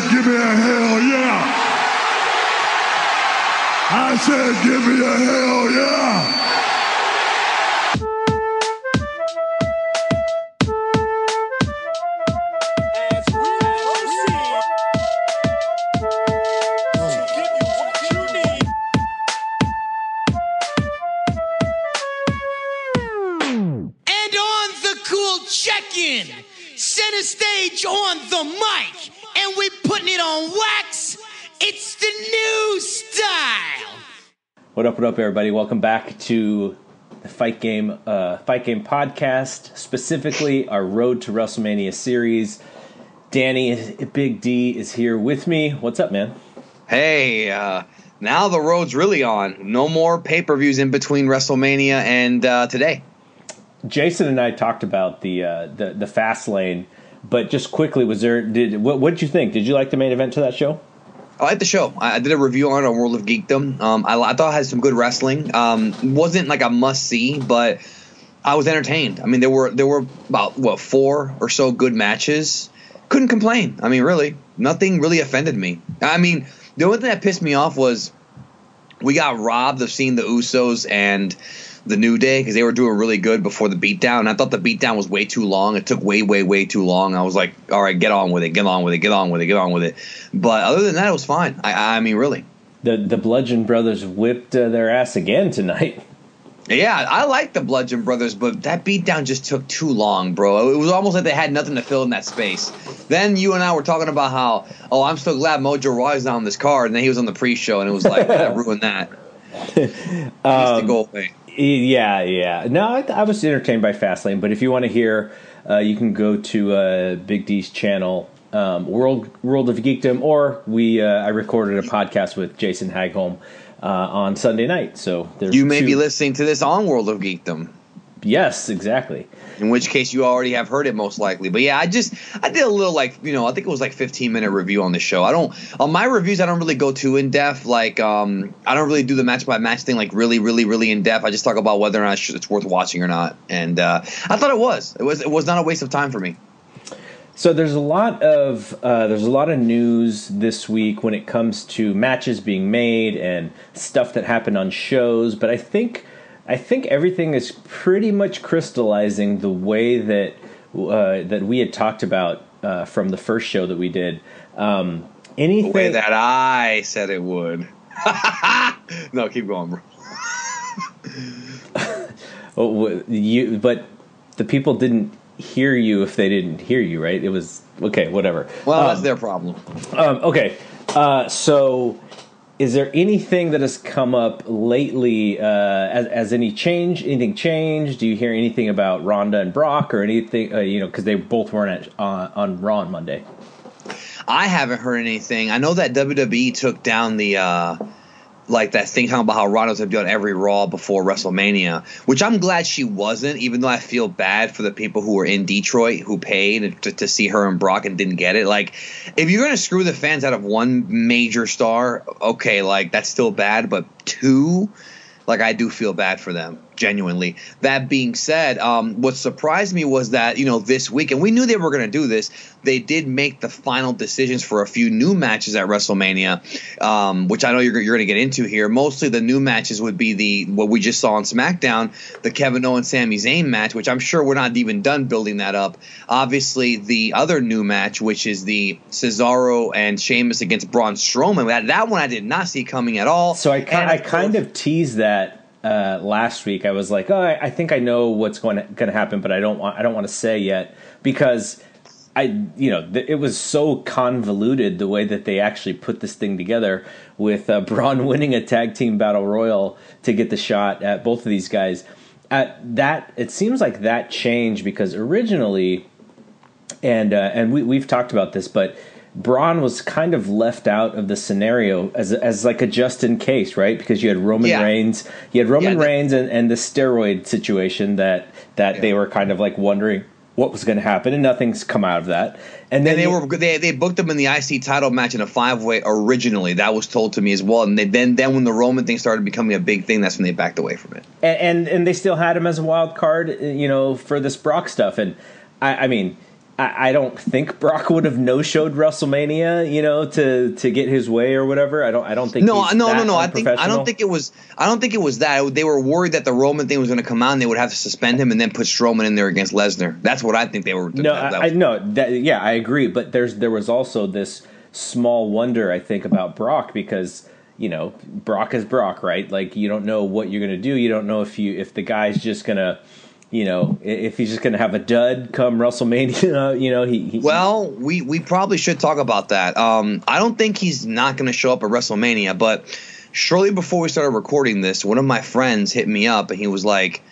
Give me a hell yeah. I said, give me a hell yeah. Up, everybody? Welcome back to the Fight Game, uh, Fight Game podcast, specifically our Road to WrestleMania series. Danny, Big D, is here with me. What's up, man? Hey, uh, now the road's really on. No more pay per views in between WrestleMania and uh, today. Jason and I talked about the uh, the the Fastlane, but just quickly, was there? Did what? What did you think? Did you like the main event to that show? I like the show. I did a review on it on World of Geekdom. Um, I, I thought it had some good wrestling. Um, wasn't like a must see, but I was entertained. I mean, there were there were about what four or so good matches. Couldn't complain. I mean, really, nothing really offended me. I mean, the only thing that pissed me off was we got robbed of seeing the Usos and the New Day because they were doing really good before the beatdown. And I thought the beatdown was way too long. It took way, way, way too long. I was like, all right, get on with it, get on with it, get on with it, get on with it. But other than that, it was fine. I, I mean, really. The the Bludgeon Brothers whipped uh, their ass again tonight. Yeah, I like the Bludgeon Brothers, but that beatdown just took too long, bro. It was almost like they had nothing to fill in that space. Then you and I were talking about how, oh, I'm so glad Mojo Rawley's on this card, and then he was on the pre-show, and it was like, that ruined that. Needs to go away. Yeah, yeah. No, I, I was entertained by Fastlane, but if you want to hear, uh, you can go to uh, Big D's channel, um, World World of Geekdom, or we uh, I recorded a podcast with Jason Hagholm uh, on Sunday night. So there's You may two- be listening to this on World of Geekdom. Yes, exactly. in which case you already have heard it most likely. But yeah, I just I did a little like you know I think it was like 15 minute review on the show. I don't on my reviews I don't really go too in depth. Like um I don't really do the match by match thing like really really really in depth. I just talk about whether or not it's worth watching or not. And uh, I thought it was it was it was not a waste of time for me. So there's a lot of uh, there's a lot of news this week when it comes to matches being made and stuff that happened on shows. But I think I think everything is pretty much crystallizing the way that uh, that we had talked about uh, from the first show that we did. Um, The anything way that I said it would. no, keep going, bro. Oh, you, but the people didn't hear you if they didn't hear you, right? It was okay, whatever. Well, Um, that's their problem. Um, okay, uh, so is there anything that has come up lately? Uh, as, as any change, anything changed? Do you hear anything about Ronda and Brock or anything? Uh, you know, because they both weren't at, uh, on Raw on Monday. I haven't heard anything. I know that WWE took down the uh like that thing about how Ronda's gonna be on every Raw before WrestleMania, which I'm glad she wasn't, even though I feel bad for the people who were in Detroit who paid to, to see her and Brock and didn't get it. Like, if you're gonna screw the fans out of one major star, okay, like that's still bad, but two, like I do feel bad for them genuinely. That being said, um, what surprised me was that you know this week, and we knew they were going to do this. They did make the final decisions for a few new matches at WrestleMania, um, which I know you're, you're going to get into here. Mostly the new matches would be the what we just saw on SmackDown, the Kevin Owens Sami Zayn match, which I'm sure we're not even done building that up. Obviously, the other new match, which is the Cesaro and Sheamus against Braun Strowman. That that one I did not see coming at all. So I, I of kind course- of teased that uh, last week. I was like, oh, I, think I know what's going to, going to happen, but I don't want I don't want to say yet because I you know th- it was so convoluted the way that they actually put this thing together with uh, Braun winning a tag team battle royal to get the shot at both of these guys. At that, it seems like that changed because originally and uh, and we we've talked about this, but Braun was kind of left out of the scenario as as like a just in case, right? Because you had Roman Yeah. Reigns, you had Roman Yeah, Reigns, and, and the steroid situation that that they were kind of like wondering what was going to happen, and nothing's come out of that. And then And they you- were they they booked them in the IC title match in a five way originally. That was told to me as well. And they, then then when the Roman thing started becoming a big thing, that's when they backed away from it. and, and and they still had him as a wild card, you know, for this Brock stuff. And I, I mean, I, I don't think Brock would have no showed WrestleMania, you know, to to get his way or whatever. I don't. I don't think. No, no, that no, no. I think I don't think it was. I don't think it was that. They were worried that the Roman thing was going to come out, and they would have to suspend him and then put Strowman in there against Lesnar. That's what I think they were. No, that I, I no, that, yeah, I agree. But there's there was also this small wonder I think about Brock because you know Brock is Brock, right? Like you don't know what you're gonna do. You don't know if you if the guy's just gonna. You know, if he's just going to have a dud come WrestleMania, you know, he, he Well, we we probably should talk about that. Um, I don't think he's not going to show up at WrestleMania, but shortly before we started recording this, one of my friends hit me up and he was like,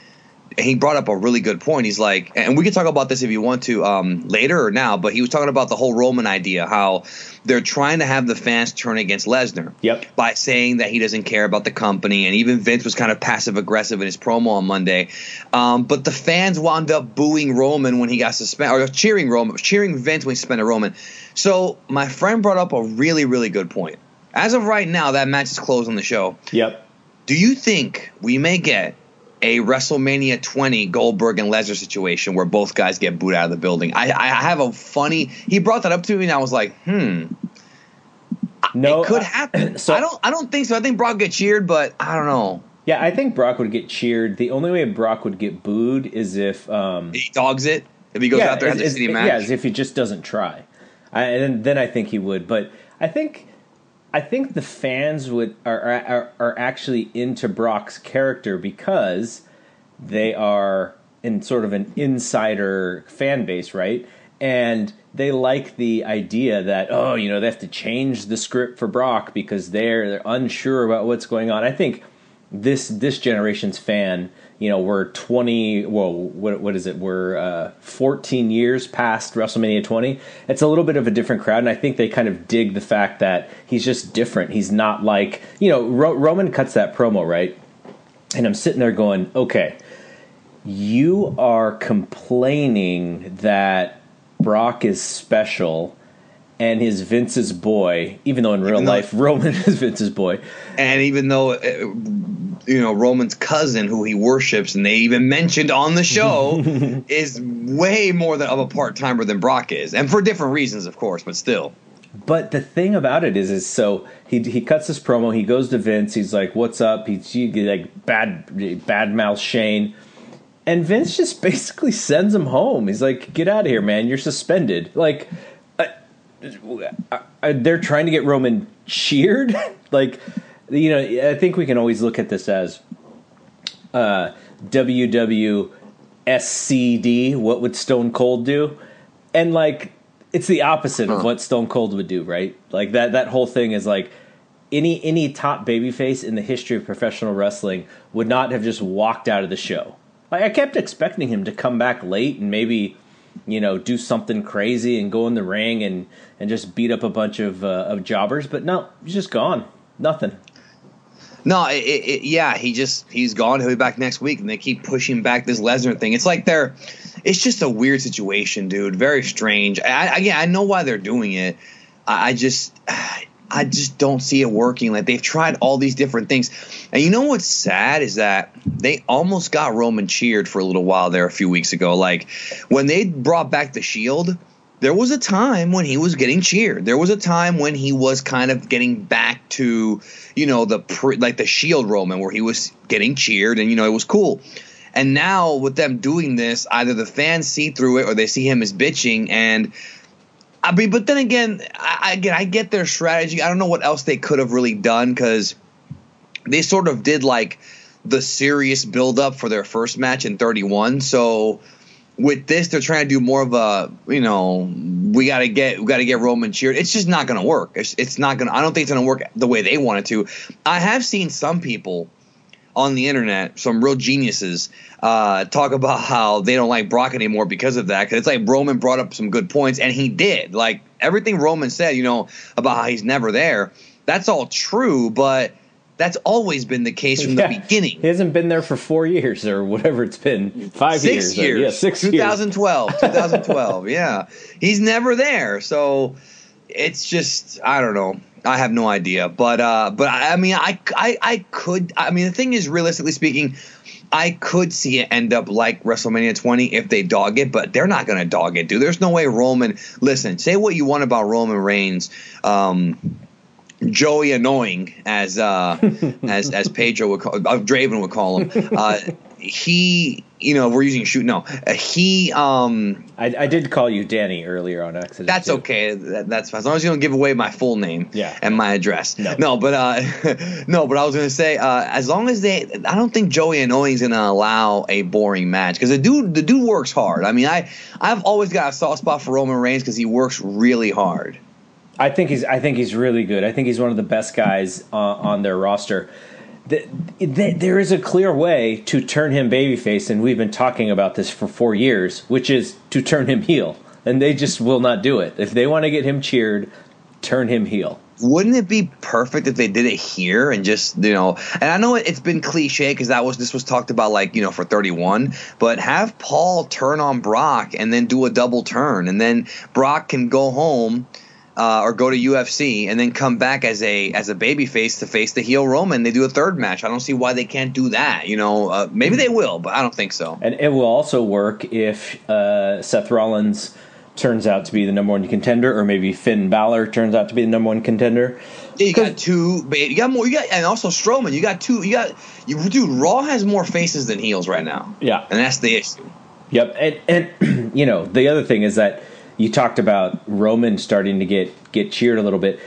he brought up a really good point. He's like, and we can talk about this if you want to um, later or now, but he was talking about the whole Roman idea, how they're trying to have the fans turn against Lesnar. Yep. By saying that he doesn't care about the company, and even Vince was kind of passive aggressive in his promo on Monday. Um, but the fans wound up booing Roman when he got suspended, or cheering Roman, cheering Vince when he suspended Roman. So my friend brought up a really, really good point. As of right now, that match is closed on the show. Yep. Do you think we may get a WrestleMania 20 Goldberg and Lesnar situation where both guys get booed out of the building? I, I have a funny. He brought that up to me, and I was like, hmm, No, it could uh, happen. so- I don't. I don't think so. I think Brock get cheered, but I don't know. Yeah, I think Brock would get cheered. The only way Brock would get booed is if um, He dogs it if he goes out there and has as- a city match. Yeah, as if he just doesn't try. I, and then I think he would. But I think I think the fans would are, are are actually into Brock's character because they are in sort of an insider fan base, right? And they like the idea that oh, you know, they have to change the script for Brock because they're they're unsure about what's going on. I think this this generation's fan, you know, we're 20, well, what what is it? We're uh, 14 years past WrestleMania 20. It's a little bit of a different crowd, and I think they kind of dig the fact that he's just different. He's not like, you know, Ro- Roman cuts that promo, right? And I'm sitting there going, okay, you are complaining that Brock is special and his Vince's boy, even though in real though- life Roman is Vince's boy. and even though uh, you know Roman's cousin, who he worships, and they even mentioned on the show, is way more than of a part timer than Brock is, and for different reasons, of course, but still. But the thing about it is, is so he he cuts this promo. He goes to Vince. He's like, "What's up?" He's he, like bad bad mouth Shane, and Vince just basically sends him home. He's like, "Get out of here, man! You're suspended." Like, uh, uh, they're trying to get Roman cheered. like, you know, I think we can always look at this as uh, WWSCD. What would Stone Cold do? And like, it's the opposite of what Stone Cold would do, right? Like that that whole thing is like any any top babyface in the history of professional wrestling would not have just walked out of the show. Like I kept expecting him to come back late and maybe you know do something crazy and go in the ring and and just beat up a bunch of uh, of jobbers, but no, he's just gone. Nothing. No, it, it, yeah, he just he's gone. He'll be back next week, and they keep pushing back this Lesnar thing. It's like they're, it's just a weird situation, dude. Very strange. I, again, I know why they're doing it. I, I just, I just don't see it working. Like they've tried all these different things, and you know what's sad is that they almost got Roman cheered for a little while there a few weeks ago. Like when they brought back the Shield. There was a time when he was getting cheered. There was a time when he was kind of getting back to, you know, the pre, like the Shield Roman, where he was getting cheered, and you know it was cool. And now with them doing this, either the fans see through it or they see him as bitching. And I mean, but then again, I, again, I get their strategy. I don't know what else they could have really done because they sort of did like the serious build up for their first match in 31. So with this, they're trying to do more of a, you know, we got to get, we got to get Roman cheered. It's just not to work. It's, it's not to, I don't think it's to work the way they want it to. I have seen some people on the internet, some real geniuses, uh, talk about how they don't like Brock anymore because of that. Because it's like Roman brought up some good points, and he did. Like everything Roman said, you know, about how he's never there. That's all true, but that's always been the case from Yeah. the beginning. He hasn't been there for four years or whatever it's been. Five Six years. years. Yeah, six years. 2012. 2012. yeah. He's never there. So it's just, I don't know. I have no idea, but uh, but I, I mean, I, I I could. I mean, the thing is, realistically speaking, I could see it end up like WrestleMania 20 if they dog it, but they're not going to dog it, dude. There's no way Roman. Listen, say what you want about Roman Reigns. Um, Joe Anoa'i as uh, as as Pedro would call, uh, Draven would call him. Uh, he, you know, we're using shoot. No, uh, he. Um, I, I did call you Danny earlier on accident. that's too. okay. That, that's fine. As long as you don't give away my full name. Yeah. And my address. No. no but uh, no, but I was gonna say, uh, as long as they, I don't think Joe Anoa'i's gonna allow a boring match because the dude, the dude works hard. I mean, I, I've always got a soft spot for Roman Reigns because he works really hard. I think he's. I think he's really good. I think he's one of the best guys uh, on their roster. The, the, there is a clear way to turn him babyface, and we've been talking about this for four years, which is to turn him heel, and they just will not do it. If they want to get him cheered, turn him heel. Wouldn't it be perfect if they did it here and just you know? And I know it, it's been cliche because that was this was talked about like you know for 31, but have Paul turn on Brock and then do a double turn, and then Brock can go home. Uh, or go to UFC and then come back as a as a baby face to face the heel Roman. They do a third match. I don't see why they can't do that. You know, uh, maybe they will, but I don't think so. And it will also work if uh, Seth Rollins turns out to be the number one contender, or maybe Finn Balor turns out to be the number one contender. Yeah, you got two. You got more. You got and also Strowman. You got two. You got you, dude. Raw has more faces than heels right now. Yeah. and that's the issue. Yep, and and you know the other thing is that you talked about Roman starting to get get cheered a little bit.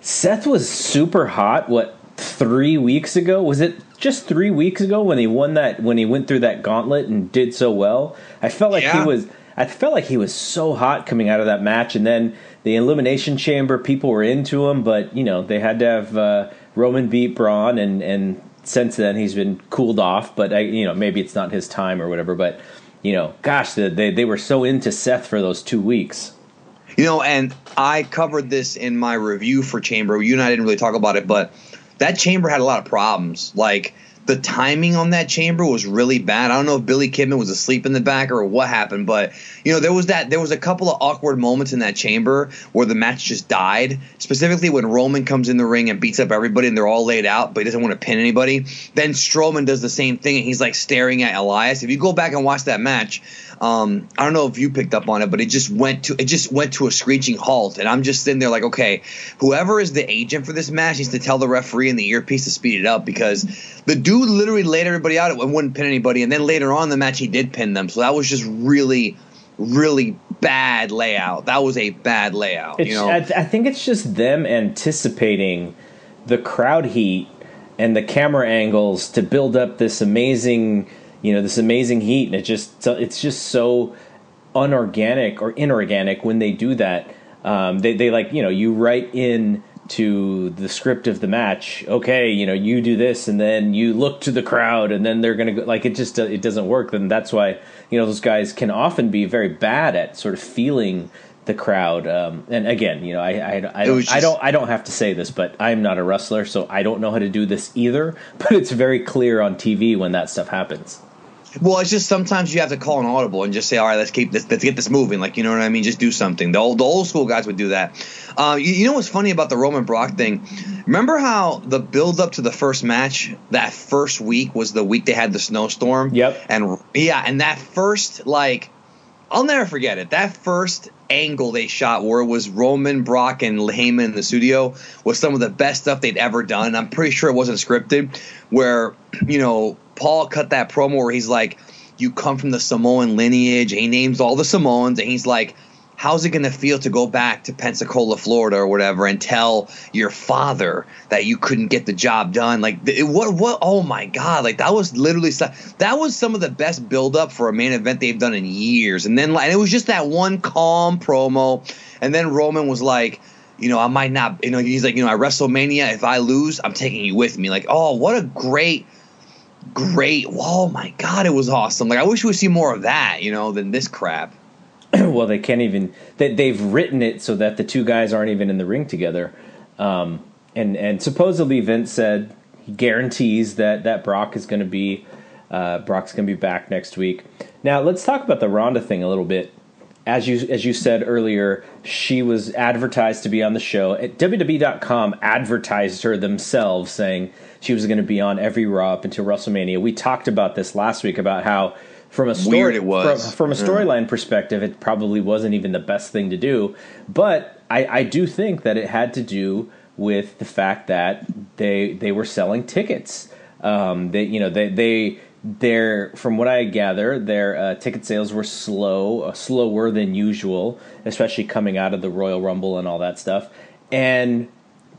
Seth was super hot. What three weeks ago was it? Just three weeks ago when he won that when he went through that gauntlet and did so well. I felt like Yeah. he was. I felt like he was so hot coming out of that match, and then the elimination chamber people were into him, but you know they had to have uh, Roman beat Braun, and and since then he's been cooled off. But I, you know maybe it's not his time or whatever. But you know, gosh, the, they they were so into Seth for those two weeks. You know, and I covered this in my review for Chamber. You and I didn't really talk about it, but that Chamber had a lot of problems. Like the timing on that Chamber was really bad. I don't know if Billy Kidman was asleep in the back or what happened, but you know there was that there was a couple of awkward moments in that Chamber where the match just died. Specifically when Roman comes in the ring and beats up everybody and they're all laid out, but he doesn't want to pin anybody. Then Strowman does the same thing and he's like staring at Elias. If you go back and watch that match, um, I don't know if you picked up on it, but it just went to it just went to a screeching halt, and I'm just sitting there like, okay, whoever is the agent for this match needs to tell the referee in the earpiece to speed it up because the dude literally laid everybody out and wouldn't pin anybody, and then later on in the match he did pin them, so that was just really, really bad layout. That was a bad layout, It's, you know. I, th- I think it's just them anticipating the crowd heat and the camera angles to build up this amazing, you know, this amazing heat, and it just it's just so unorganic or inorganic when they do that. Um, they they like you know you write in to the script of the match. Okay, you know you do this, and then you look to the crowd, and then they're gonna go like it just it doesn't work. Then that's why you know those guys can often be very bad at sort of feeling the crowd. Um, and again, you know, I I, I, don't, was I don't I don't have to say this, but I'm not a wrestler, so I don't know how to do this either. But it's very clear on TV when that stuff happens. Well, it's just sometimes you have to call an audible and just say, "All right, let's keep this, let's get this moving." Like you know what I mean? Just do something. The old, the old school guys would do that. Uh, you, you know what's funny about the Roman Brock thing? Remember how the build up to the first match that first week was the week they had the snowstorm? Yep. And yeah, and that first like, I'll never forget it. That first angle they shot where it was Roman, Brock, and Heyman in the studio was some of the best stuff they'd ever done. I'm pretty sure it wasn't scripted. Where you know Paul cut that promo where he's like, "You come from the Samoan lineage," he names all the Samoans, and he's like. How's it to feel to go back to Pensacola, Florida, or whatever, and tell your father that you couldn't get the job done? Like, th- what? What? Oh my God! Like that was literally. That was some of the best build up for a main event they've done in years. And then, and it was just that one calm promo, and then Roman was like, you know, I might not, you know, he's like, you know, at WrestleMania, if I lose, I'm taking you with me. Like, oh, what a great, great. Oh my God, it was awesome. Like, I wish we see more of that, you know, than this crap. well, they can't even. They, they've written it so that the two guys aren't even in the ring together. Um, and and supposedly Vince said he guarantees that that Brock is going to be uh, Brock's going to be back next week. Now let's talk about the Ronda thing a little bit. as you as you said earlier, she was advertised to be on the show. At WWE.com advertised her themselves, saying she was going to be on every Raw up until WrestleMania. We talked about this last week about how from a story, Weird it was. from, from a storyline perspective, it probably wasn't even the best thing to do. But I, I do think that it had to do with the fact that they they were selling tickets. Um, they you know they they their from what I gather their uh, ticket sales were slow, uh, slower than usual, especially coming out of the Royal Rumble and all that stuff. And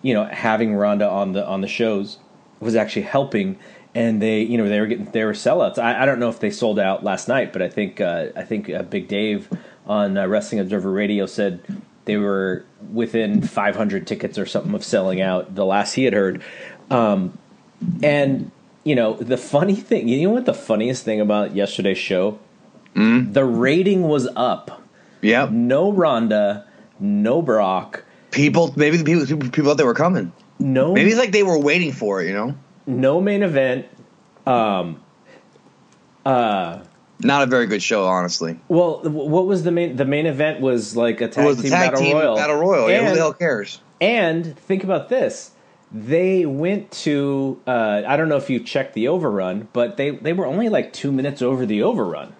you know having Ronda on the on the shows was actually helping. And they, you know, they were getting they were sellouts. I, I don't know if they sold out last night, but I think uh, I think uh, Big Dave on uh, Wrestling Observer Radio said they were within 500 tickets or something of selling out. The last he had heard, um, and you know the funny thing. You know what the funniest thing about yesterday's show? The rating was up. Yep. No Ronda, no Brock, People, maybe the people, people thought they were coming. No Maybe it's like they were waiting for it. You know, no main event. Um. Uh. not a very good show, honestly. Well, what was the main? The main event was like a It tag team tag battle team royal. battle royal. yeah, who the hell cares? And think about this. They went to uh, I don't know if you checked the overrun, but they, they were only like two minutes over the overrun.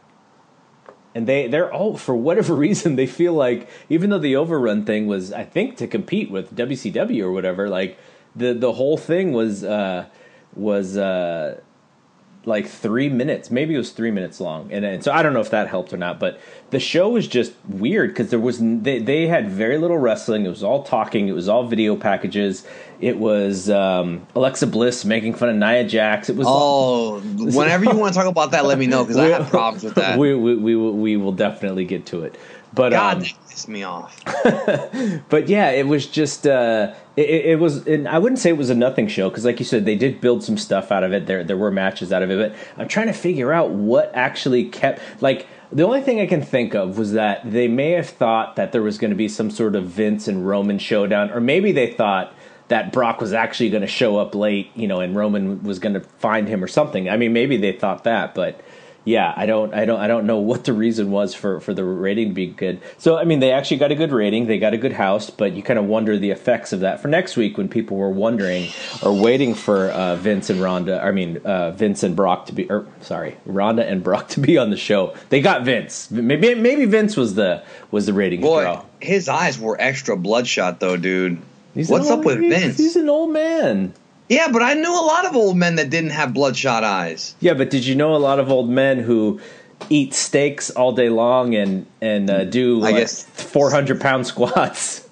And they, they're all for whatever reason they feel like even though the overrun thing was I think to compete with WCW or whatever, like the the whole thing was uh, was uh, like three minutes. Maybe it was three minutes long, and, and so I don't know if that helped or not. But the show was just weird because there was they they had very little wrestling. It was all talking. It was all video packages. It was um, Alexa Bliss making fun of Nia Jax. It was Oh, whenever you want to talk about that, let me know because I have problems with that. we, we we we will definitely get to it. But God, um, that pissed me off. but yeah, it was just uh, it, it was. And I wouldn't say it was a nothing show because, like you said, they did build some stuff out of it. There there were matches out of it, but I'm trying to figure out what actually kept like. The only thing I can think of was that they may have thought that there was going to be some sort of Vince and Roman showdown, or maybe they thought that Brock was actually going to show up late, you know, and Roman was going to find him or something. I mean, maybe they thought that, but yeah, I don't, I don't, I don't know what the reason was for for the rating to be good. So, I mean, they actually got a good rating, they got a good house, but you kind of wonder the effects of that for next week when people were wondering or waiting for uh, Vince and Ronda. I mean, uh, Vince and Brock to be, or sorry, Ronda and Brock to be on the show. They got Vince. Maybe maybe Vince was the was the rating. Boy, draw. his eyes were extra bloodshot though, dude. He's What's up with he's- Vince? He's an old man. Yeah, but I knew a lot of old men that didn't have bloodshot eyes. Yeah, but did you know a lot of old men who eat steaks all day long and and uh, do I like guess- four hundred pound squats?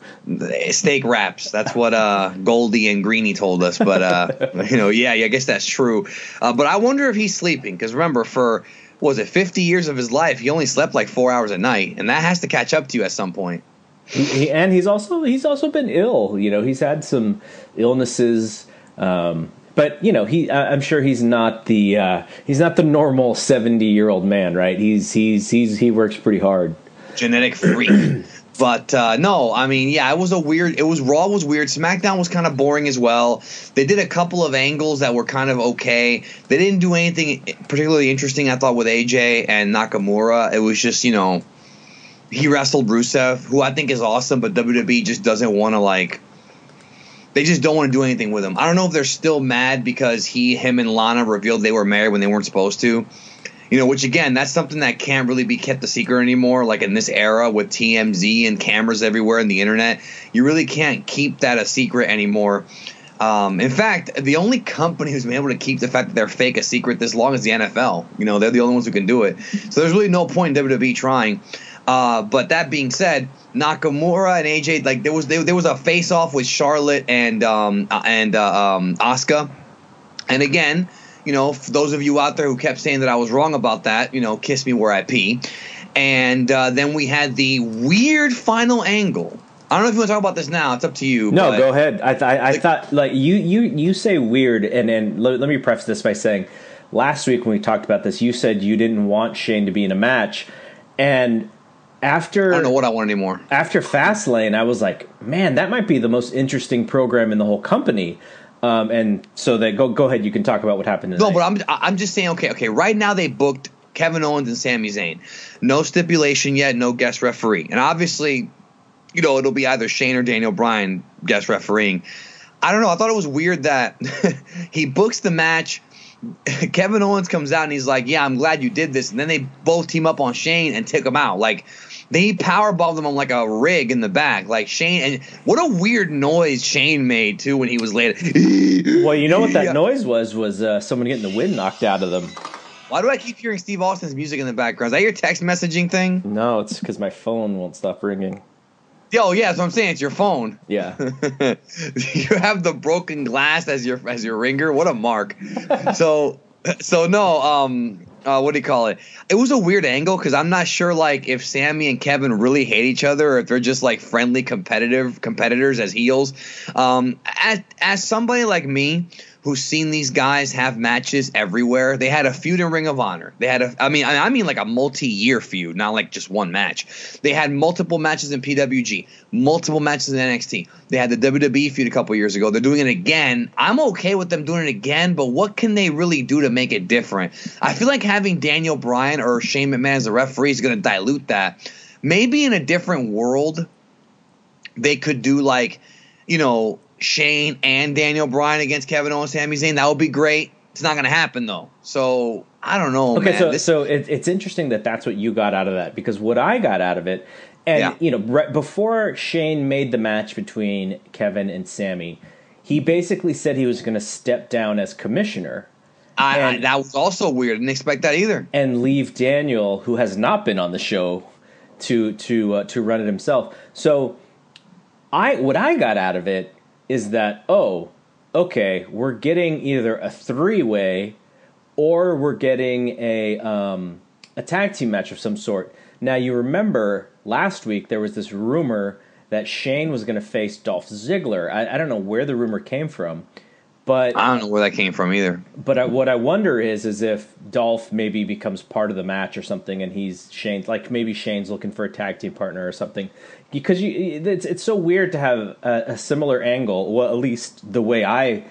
Steak wraps. That's what uh, Goldie and Greeny told us. But uh, you know, yeah, yeah, I guess that's true. Uh, but I wonder if he's sleeping because remember, for what was it fifty years of his life, he only slept like four hours a night, and that has to catch up to you at some point. He, he, and he's also he's also been ill. You know, he's had some illnesses. Um, but you know, he I'm sure he's not the uh, he's not the normal seventy year old man, right? He's he's he's he works pretty hard. genetic freak. but uh, no, I mean, yeah, it was a weird. It was Raw was weird. SmackDown was kind of boring as well. They did a couple of angles that were kind of okay. They didn't do anything particularly interesting. I thought with AJ and Nakamura, it was just you know, he wrestled Rusev, who I think is awesome, but WWE just doesn't want to like. They just don't want to do anything with him. I don't know if they're still mad because he, him, and Lana revealed they were married when they weren't supposed to. You know, which again, that's something that can't really be kept a secret anymore. Like in this era with TMZ and cameras everywhere and the internet, you really can't keep that a secret anymore. Um, in fact, the only company who's been able to keep the fact that they're fake a secret this long is the NFL. You know, they're the only ones who can do it. So there's really no point in WWE trying. Uh, but that being said, Nakamura and AJ, like there was there, there was a face off with Charlotte and um, uh, and uh, um, Asuka. And again, you know, for those of you out there who kept saying that I was wrong about that, you know, kiss me where I pee. And uh, then we had the weird final angle. I don't know if you want to talk about this now. It's up to you. No, go ahead. I, th- I, I thought like you you you say weird, and and let, let me preface this by saying, last week when we talked about this, you said you didn't want Shane to be in a match, and after I don't know what I want anymore. after Fastlane, I was like, man, that might be the most interesting program in the whole company. Um, and so that go go ahead, you can talk about what happened. No, but I'm I'm just saying. Okay, okay. Right now they booked Kevin Owens and Sami Zayn. No stipulation yet, no guest referee. And obviously, you know, it'll be either Shane or Daniel Bryan guest refereeing. I don't know. I thought it was weird that he books the match. Kevin Owens comes out and he's like, "Yeah, I'm glad you did this." And then they both team up on Shane and take him out. Like they powerbomb them on like a rig in the back. Like Shane, and what a weird noise Shane made too when he was late. well, you know what that noise was? Was uh, someone getting the wind knocked out of them. Why do I keep hearing Steve Austin's music in the background? Is that your text messaging thing? No, it's because my phone won't stop ringing. Oh yeah, so I'm saying it's your phone. Yeah. you have the broken glass as your as your ringer. What a mark. so so no, um uh, what do you call it? It was a weird angle because I'm not sure like if Sami and Kevin really hate each other or if they're just like friendly competitive competitors as heels. Um, as as somebody like me who's seen these guys have matches everywhere. They had a feud in Ring of Honor. They had a, I mean, I mean like a multi-year feud, not like just one match. They had multiple matches in PWG, multiple matches in NXT. They had the WWE feud a couple years ago. They're doing it again. I'm okay with them doing it again, but what can they really do to make it different? I feel like having Daniel Bryan or Shane McMahon as a referee is going to dilute that. Maybe in a different world, they could do like, you know, Shane and Daniel Bryan against Kevin Owens, Sami Zayn. That would be great. It's not going to happen though. So I don't know. Okay, man. so This- so it, it's interesting that that's what you got out of that because what I got out of it, and Yeah. you know, right before Shane made the match between Kevin and Sami, he basically said he was going to step down as commissioner I, I, and- that was also weird. Didn't expect that either. and leave Daniel, who has not been on the show, to to uh, to run it himself. So, I what I got out of it is that oh, okay, we're getting either a three way, or we're getting a um, a tag team match of some sort. Now you remember last week there was this rumor that Shane was going to face Dolph Ziggler. I, I don't know where the rumor came from, but I don't know where that came from either. but I, what I wonder is, is if Dolph maybe becomes part of the match or something, and he's Shane's like maybe Shane's looking for a tag team partner or something, because you it's it's so weird to have a, a similar angle. Well, at least the way I,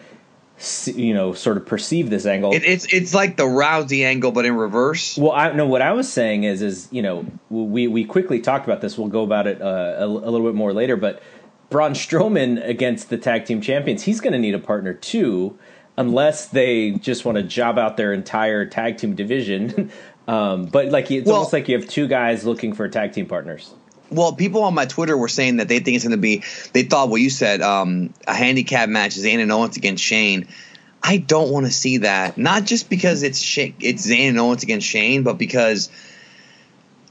you know, sort of perceive this angle. It, it's it's like the Rousey angle, but in reverse. well, I know what I was saying is, is you know, we we quickly talked about this. We'll go about it uh, a, a little bit more later, but Braun Strowman against the tag team champions, he's going to need a partner too, unless they just want to job out their entire tag team division. um, but like it's Well- almost like you have two guys looking for tag team partners. Well, people on my Twitter were saying that they think it's going to be. They thought what you said, um, a handicap match, Zayn and Owens against Shane. I don't want to see that. Not just because it's Sha- it's Zayn and Owens against Shane, but because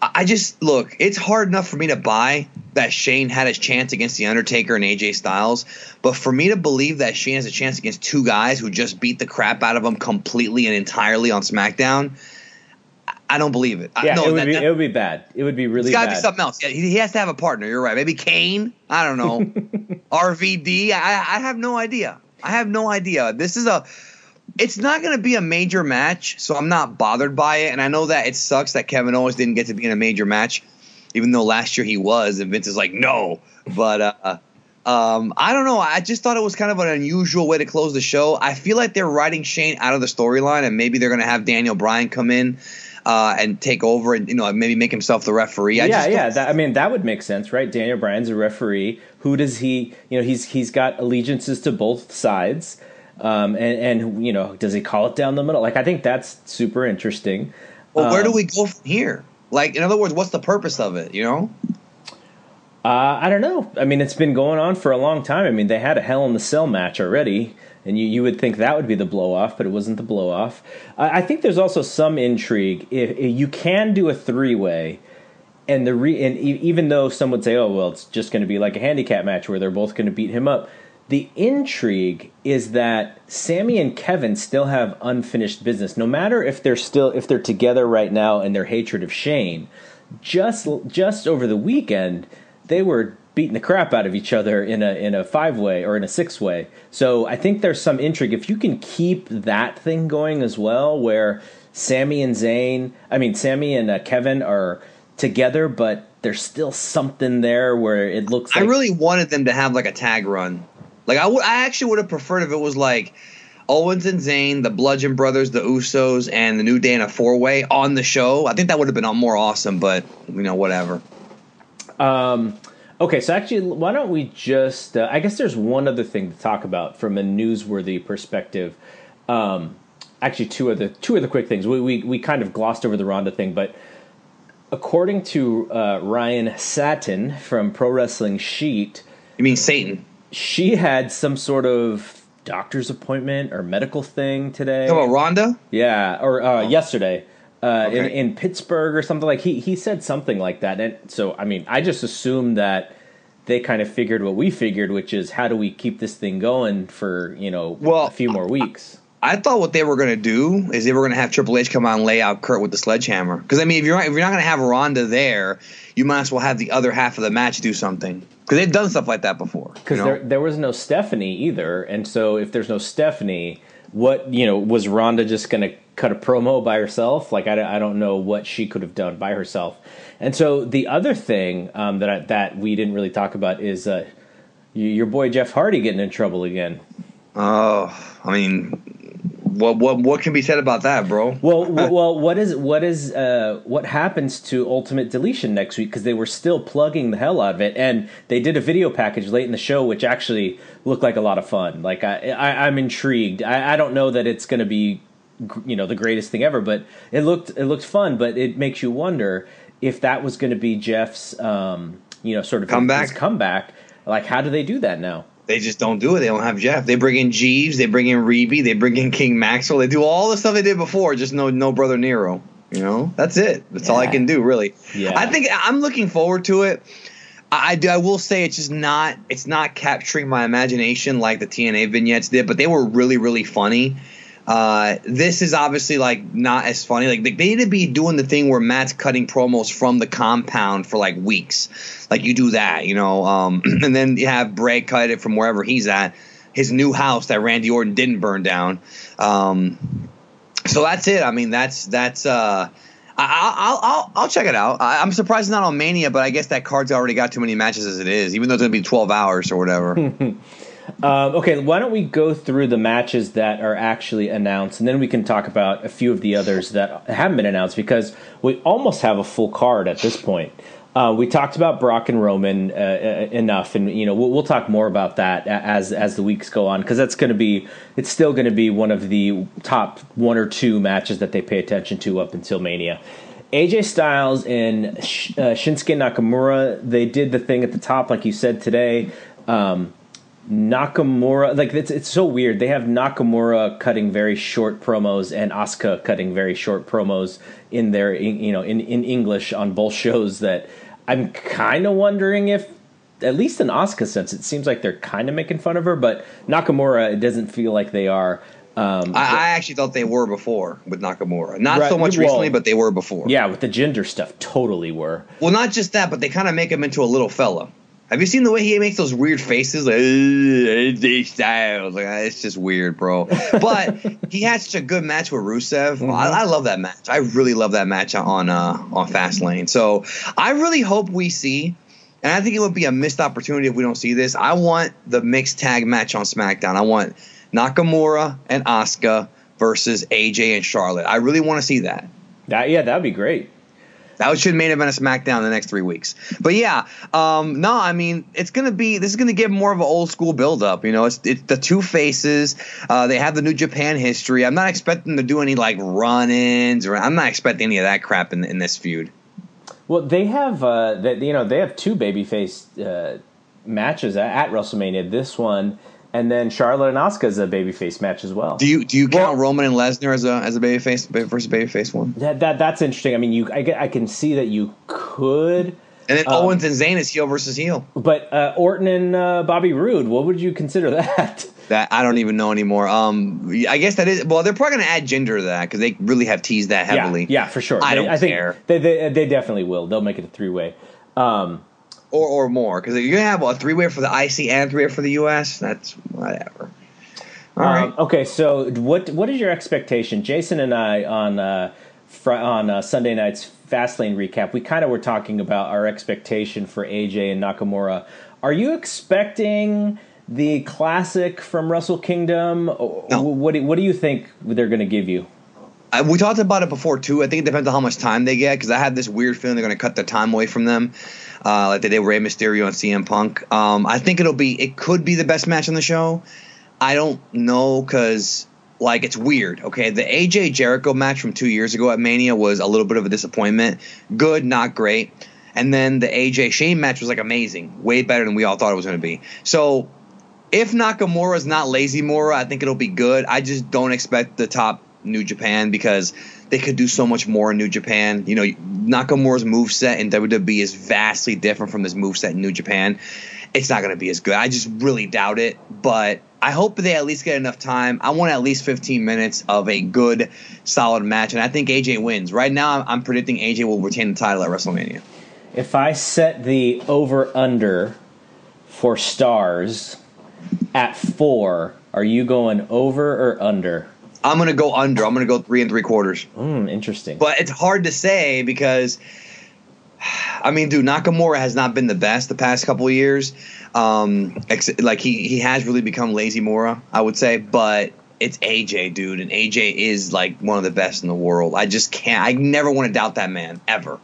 I I just look. It's hard enough for me to buy that Shane had his chance against the Undertaker and AJ Styles, but for me to believe that Shane has a chance against two guys who just beat the crap out of him completely and entirely on SmackDown, I- I don't believe it. I- Yeah, no, it would that- be that- it would be bad. It would be really it's got to be something else. Yeah, he, he has to have a partner. You're right. Maybe Kane. I don't know. RVD. I, I have no idea. I have no idea. This is a. It's not going to be a major match, so I'm not bothered by it. And I know that it sucks that Kevin Owens didn't get to be in a major match, even though last year he was. And Vince is like, no. But uh, um, I don't know. I just thought it was kind of an unusual way to close the show. I feel like they're writing Shane out of the storyline, and maybe they're going to have Daniel Bryan come in uh, and take over, and you know maybe make himself the referee. I yeah, just yeah. That, I mean, that would make sense, right? Daniel Bryan's a referee. Who does he? You know, he's he's got allegiances to both sides, um, and and you know, does he call it down the middle? Like, I think that's super interesting. Well, where do Um, we go from here? Like, in other words, what's the purpose of it? You know? Uh, I don't know. I mean, it's been going on for a long time. I mean, they had a Hell in the Cell match already, and you, you would think that would be the blow off, but it wasn't the blow off. I, I think there's also some intrigue. If, if you can do a three way, and the re, and e- even though some would say, oh well, it's just going to be like a handicap match where they're both going to beat him up. The intrigue is that Sami and Kevin still have unfinished business. No matter if they're still if they're together right now and their hatred of Shane, just just over the weekend they were beating the crap out of each other in a in a five way or in a six way. So I think there's some intrigue if you can keep that thing going as well, where Sami and Zayn, I mean Sami and uh, Kevin are together, but there's still something there where it looks. Like- I really wanted them to have like a tag run. Like, I would, I actually would have preferred if it was like Owens and Zayn, the Bludgeon Brothers, the Usos, and the New Day in a four way on the show. I think that would have been more awesome, but you know, whatever. Okay, so actually, why don't we just? Uh, I guess there's one other thing to talk about from a newsworthy perspective. Um, actually, two other two other quick things. We, we we kind of glossed over the Ronda thing, but according to uh, Ryan Satin from Pro Wrestling Sheet, You mean Satan? she had some sort of doctor's appointment or medical thing today. Come on, Ronda. Yeah, or uh, yesterday uh, in Okay. in Pittsburgh or something like he he said something like that. And so I mean, I just assumed that they kind of figured what we figured, which is how do we keep this thing going for you know Well, a few more weeks. I thought what they were going to do is they were going to have Triple H come out and lay out Kurt with the sledgehammer. Because I mean, if you're not, if you're not going to have Ronda there, you might as well have the other half of the match do something. Because they've done stuff like that before. Because you know? there there was no Stephanie either, and so if there's no Stephanie, what you know was Ronda just going to cut a promo by herself? Like I, don't- I don't know what she could have done by herself. And so the other thing um, that I, that we didn't really talk about is uh, your boy Jeff Hardy getting in trouble again. Oh, I mean, what what what can be said about that, bro? Well, well, what is what is uh, what happens to Ultimate Deletion next week? Because they were still plugging the hell out of it, and they did a video package late in the show, which actually looked like a lot of fun. Like I, I I'm intrigued. I, I don't know that it's going to be, you know, the greatest thing ever, but it looked it looked fun. But it makes you wonder if that was going to be Jeff's, um, you know, sort of Comeback? his comeback. Like, how do they do that now? They just don't do it. They don't have Jeff. They bring in Jeeves. They bring in Reby. They bring in King Maxel. They do all the stuff they did before. Just no no brother Nero. You know, that's it. That's all I can do, really. Yeah. I think I'm looking forward to it. I, I do. I will say it's just not. It's not capturing my imagination like the TNA vignettes did, but they were really really funny. Uh, this is obviously like not as funny. Like they need to be doing the thing where Matt's cutting promos from the compound for like weeks. Like you do that, you know, um, and then you have Bray cut it from wherever he's at, his new house that Randy Orton didn't burn down. Um, so that's it. I mean, that's that's. Uh, I'll, I'll I'll check it out. I, I'm surprised it's not on Mania, but I guess that card's already got too many matches as it is, even though it's gonna be 12 hours or whatever. Um, okay, why don't we go through the matches that are actually announced, and then we can talk about a few of the others that haven't been announced because we almost have a full card at this point. Uh, we talked about Brock and Roman uh, uh, enough, and you know we'll, we'll talk more about that as as the weeks go on because that's going to be it's still going to be one of the top one or two matches that they pay attention to up until Mania. AJ Styles and Sh- uh, Shinsuke Nakamura, they did the thing at the top, like you said today. Um, Nakamura, like it's it's so weird. They have Nakamura cutting very short promos and Asuka cutting very short promos in their you know in in English on both shows. That I'm kind of wondering if, at least in Asuka sense, it seems like they're kind of making fun of her, but Nakamura, it doesn't feel like they are. Um, I, I actually thought they were before with Nakamura. Not Right, so much well, recently, but they were before. yeah, with the Jinder stuff, totally were. Well, not just that, but they kind of make him into a little fella. Have you seen the way he makes those weird faces? Like, "Ugh, Styles. Like, it's just weird, bro. But he had such a good match with Rusev. I, I love that match. I really love that match on uh, on Fastlane. So I really hope we see. And I think it would be a missed opportunity if we don't see this. I want the mixed tag match on SmackDown. I want Nakamura and Asuka versus AJ and Charlotte. I really want to see that. That yeah, that'd be great. That should main event a SmackDown the next three weeks. But yeah, um, no, I mean it's gonna be this is gonna give more of an old school build up. You know, it's it's the two faces. Uh, they have the New Japan history. I'm not expecting to do any like run-ins or I'm not expecting any of that crap in in this feud. Well, they have uh, that you know they have two babyface uh, matches at, at WrestleMania. This one, and then Charlotte and Asuka is a babyface match as well. Do you do you count Well- Roman and Lesnar as a as a babyface versus babyface one? that, that that's interesting. I mean, you I, I can see that you could, And then Um, Owens and Zayn is heel versus heel. but uh, Orton and uh, Bobby Roode, what would you consider that? That I don't even know anymore. Um, I guess that is well. They're probably gonna add Jinder to that because they really have teased that heavily. Yeah, yeah, for sure. I They- don't I think care. They, they they definitely will. They'll make it a three way. Um, or or more because you're gonna have a three way for the IC and three way for the US. That's whatever. All right. Um, okay, so what what is your expectation? Jason and I on uh, fr- on uh, Sunday night's Fastlane recap, we kind of were talking about our expectation for AJ and Nakamura. Are you expecting the classic from Wrestle Kingdom? No. What do, what do you think they're going to give you? I, we talked about it before too. I think it depends on how much time they get because I have this weird feeling they're going to cut the time away from them, uh, like they did Rey Mysterio and CM Punk. Um, I think it'll be it could be the best match on the show. I don't know because like it's weird. Okay, the AJ Jericho match from two years ago at Mania was a little bit of a disappointment. Good, not great. And then the AJ Shane match was like amazing, way better than we all thought it was going to be. So if Nakamura's not lazy Mora, I think it'll be good. I just don't expect the top New Japan because they could do so much more in New Japan. You know, Nakamura's moveset in WWE is vastly different from his moveset in New Japan. It's not going to be as good. I just really doubt it, but I hope they at least get enough time. I want at least 15 minutes of a good, solid match, and I think AJ wins. Right now, I'm, I'm predicting AJ will retain the title at WrestleMania. If I set the over under for stars at four, are you going over or under? I'm going to go under. I'm going to go three and three quarters. Hmm, interesting. But it's hard to say because, I mean, dude, Nakamura has not been the best the past couple of years. Um, ex- like he he has really become lazy Mora, I would say. But it's AJ, dude, and AJ is like one of the best in the world. I just can't. I never want to doubt that man ever.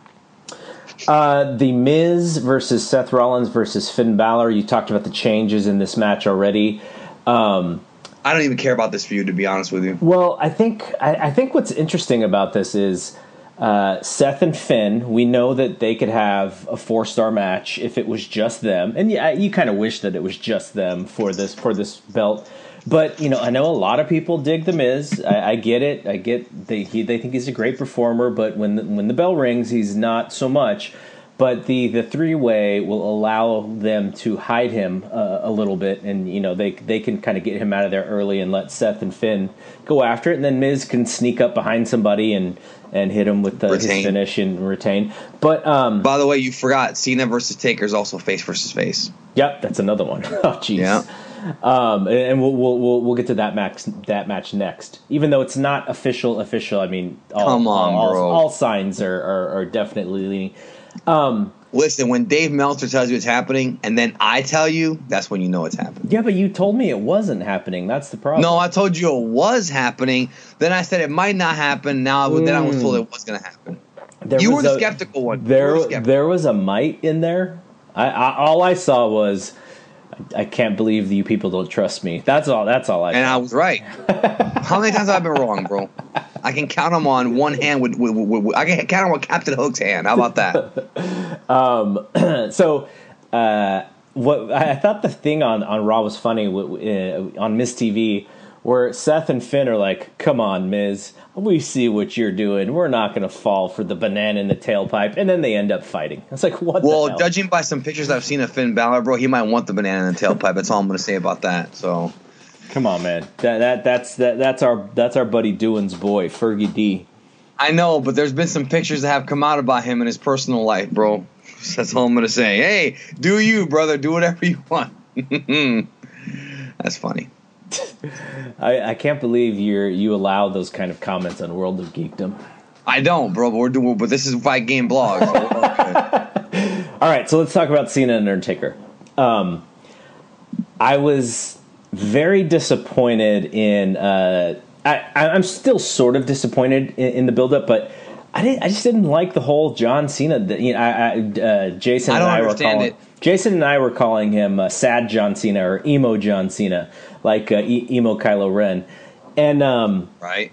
Uh, the Miz versus Seth Rollins versus Finn Balor. You talked about the changes in this match already. Um, I don't even care about this feud, to be honest with you. Well, I think I, I think what's interesting about this is uh, Seth and Finn. We know that they could have a four star match if it was just them, and yeah, you kind of wish that it was just them for this for this belt. But you know, I know a lot of people dig the Miz. I, I get it. I get they he, they think he's a great performer, but when the, when the bell rings, he's not so much. But the the three way will allow them to hide him uh, a little bit, and you know they they can kind of get him out of there early and let Seth and Finn go after it, and then Miz can sneak up behind somebody and and hit him with the, his finish and retain. But um, By the way, you forgot Cena versus Taker is also face versus face. Yep, that's another one. Oh, jeez. Yeah. Um, and we'll, we'll we'll we'll get to that match that match next. Even though it's not official, official. I mean, all, Come on, all, bro. all signs are, are, are definitely leaning. Listen, when Dave Meltzer tells you it's happening, and then I tell you, that's when you know it's happening. Yeah, but you told me it wasn't happening. That's the problem. No, I told you it was happening. Then I said it might not happen. Now, then I was told it was going to happen. There you were the a- skeptical one. There, skeptical. there was a might in there. I, I all I saw was, I, can't believe you people don't trust me. That's all. That's all I. and saw. I was right. How many times have I been wrong, bro? I can count them on one hand. With, with, with, with I can count them on Captain Hook's hand. How about that? so uh, what I thought the thing on on Raw was funny uh, on Miz TV, where Seth and Finn are like, "Come on, Miz, we see what you're doing. We're not going to fall for the banana in the tailpipe," and then they end up fighting. It's like, what? the well, judging by some pictures I've seen of Finn Balor, bro, he might want the banana in the tailpipe. That's all I'm going to say about that. So Come on, man. That that that's that that's our that's our buddy Doin's boy, Fergie D. I know, but there's been some pictures that have come out about him in his personal life, bro. That's all I'm to say. Hey, do you, brother? Do whatever you want. That's funny. I, I can't believe you're you allow those kind of comments on World of Geekdom. I don't, bro. But we're doing, but this is fight game blog. So okay. All right, so let's talk about Cena and Undertaker. Um, I was very disappointed in. Uh, I, I'm still sort of disappointed in, in the buildup, but I didn't. I just didn't like the whole John Cena. You know, I, I, uh, Jason I and I were calling. it. Jason and I were calling him uh, Sad John Cena or Emo John Cena, like uh, e- Emo Kylo Ren, and um, right?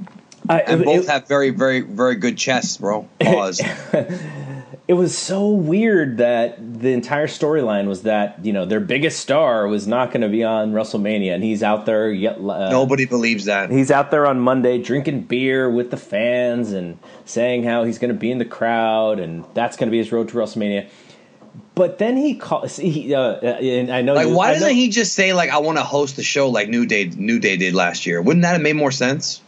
I, And it- both it- have very, very, very good chests, bro. Pause. it was so weird that the entire storyline was that you know their biggest star was not going to be on WrestleMania, and he's out there yet. Uh, Nobody believes that. He's out there on Monday drinking beer with the fans and saying how he's going to be in the crowd, and that's going to be his road to WrestleMania. But then he calls. He, uh, and I know. Like, you- why know- doesn't he just say like, "I want to host the show" like New Day, New Day did last year? Wouldn't that have made more sense?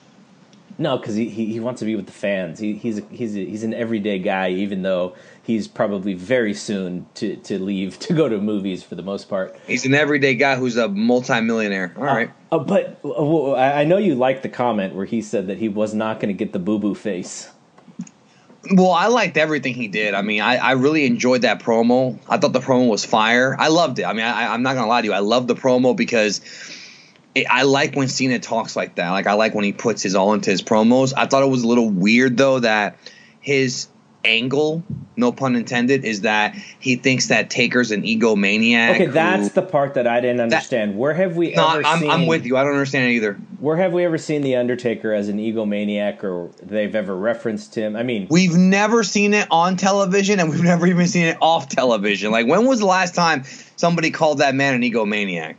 No, because he, he he wants to be with the fans. He, he's a, he's a, he's an everyday guy, even though he's probably very soon to, to leave to go to movies for the most part. He's an everyday guy who's a multimillionaire. All right. Uh, but uh, I I know you liked the comment where he said that he was not going to get the boo boo face. Well, I liked everything he did. I mean, I, I really enjoyed that promo. I thought the promo was fire. I loved it. I mean, I, I'm not gonna lie to you. I love the promo because it, I like when Cena talks like that. Like I like when he puts his all into his promos. I thought it was a little weird though that his angle, no pun intended, is that he thinks that Taker's an egomaniac. Okay, who- that's the part that I didn't understand. where have we No, ever I'm, seen? I'm with you. I don't understand it either. Where have we ever seen the Undertaker as an egomaniac, or they've ever referenced him? I mean, We've never seen it on television, and we've never even seen it off television. Like, when was the last time somebody called that man an egomaniac?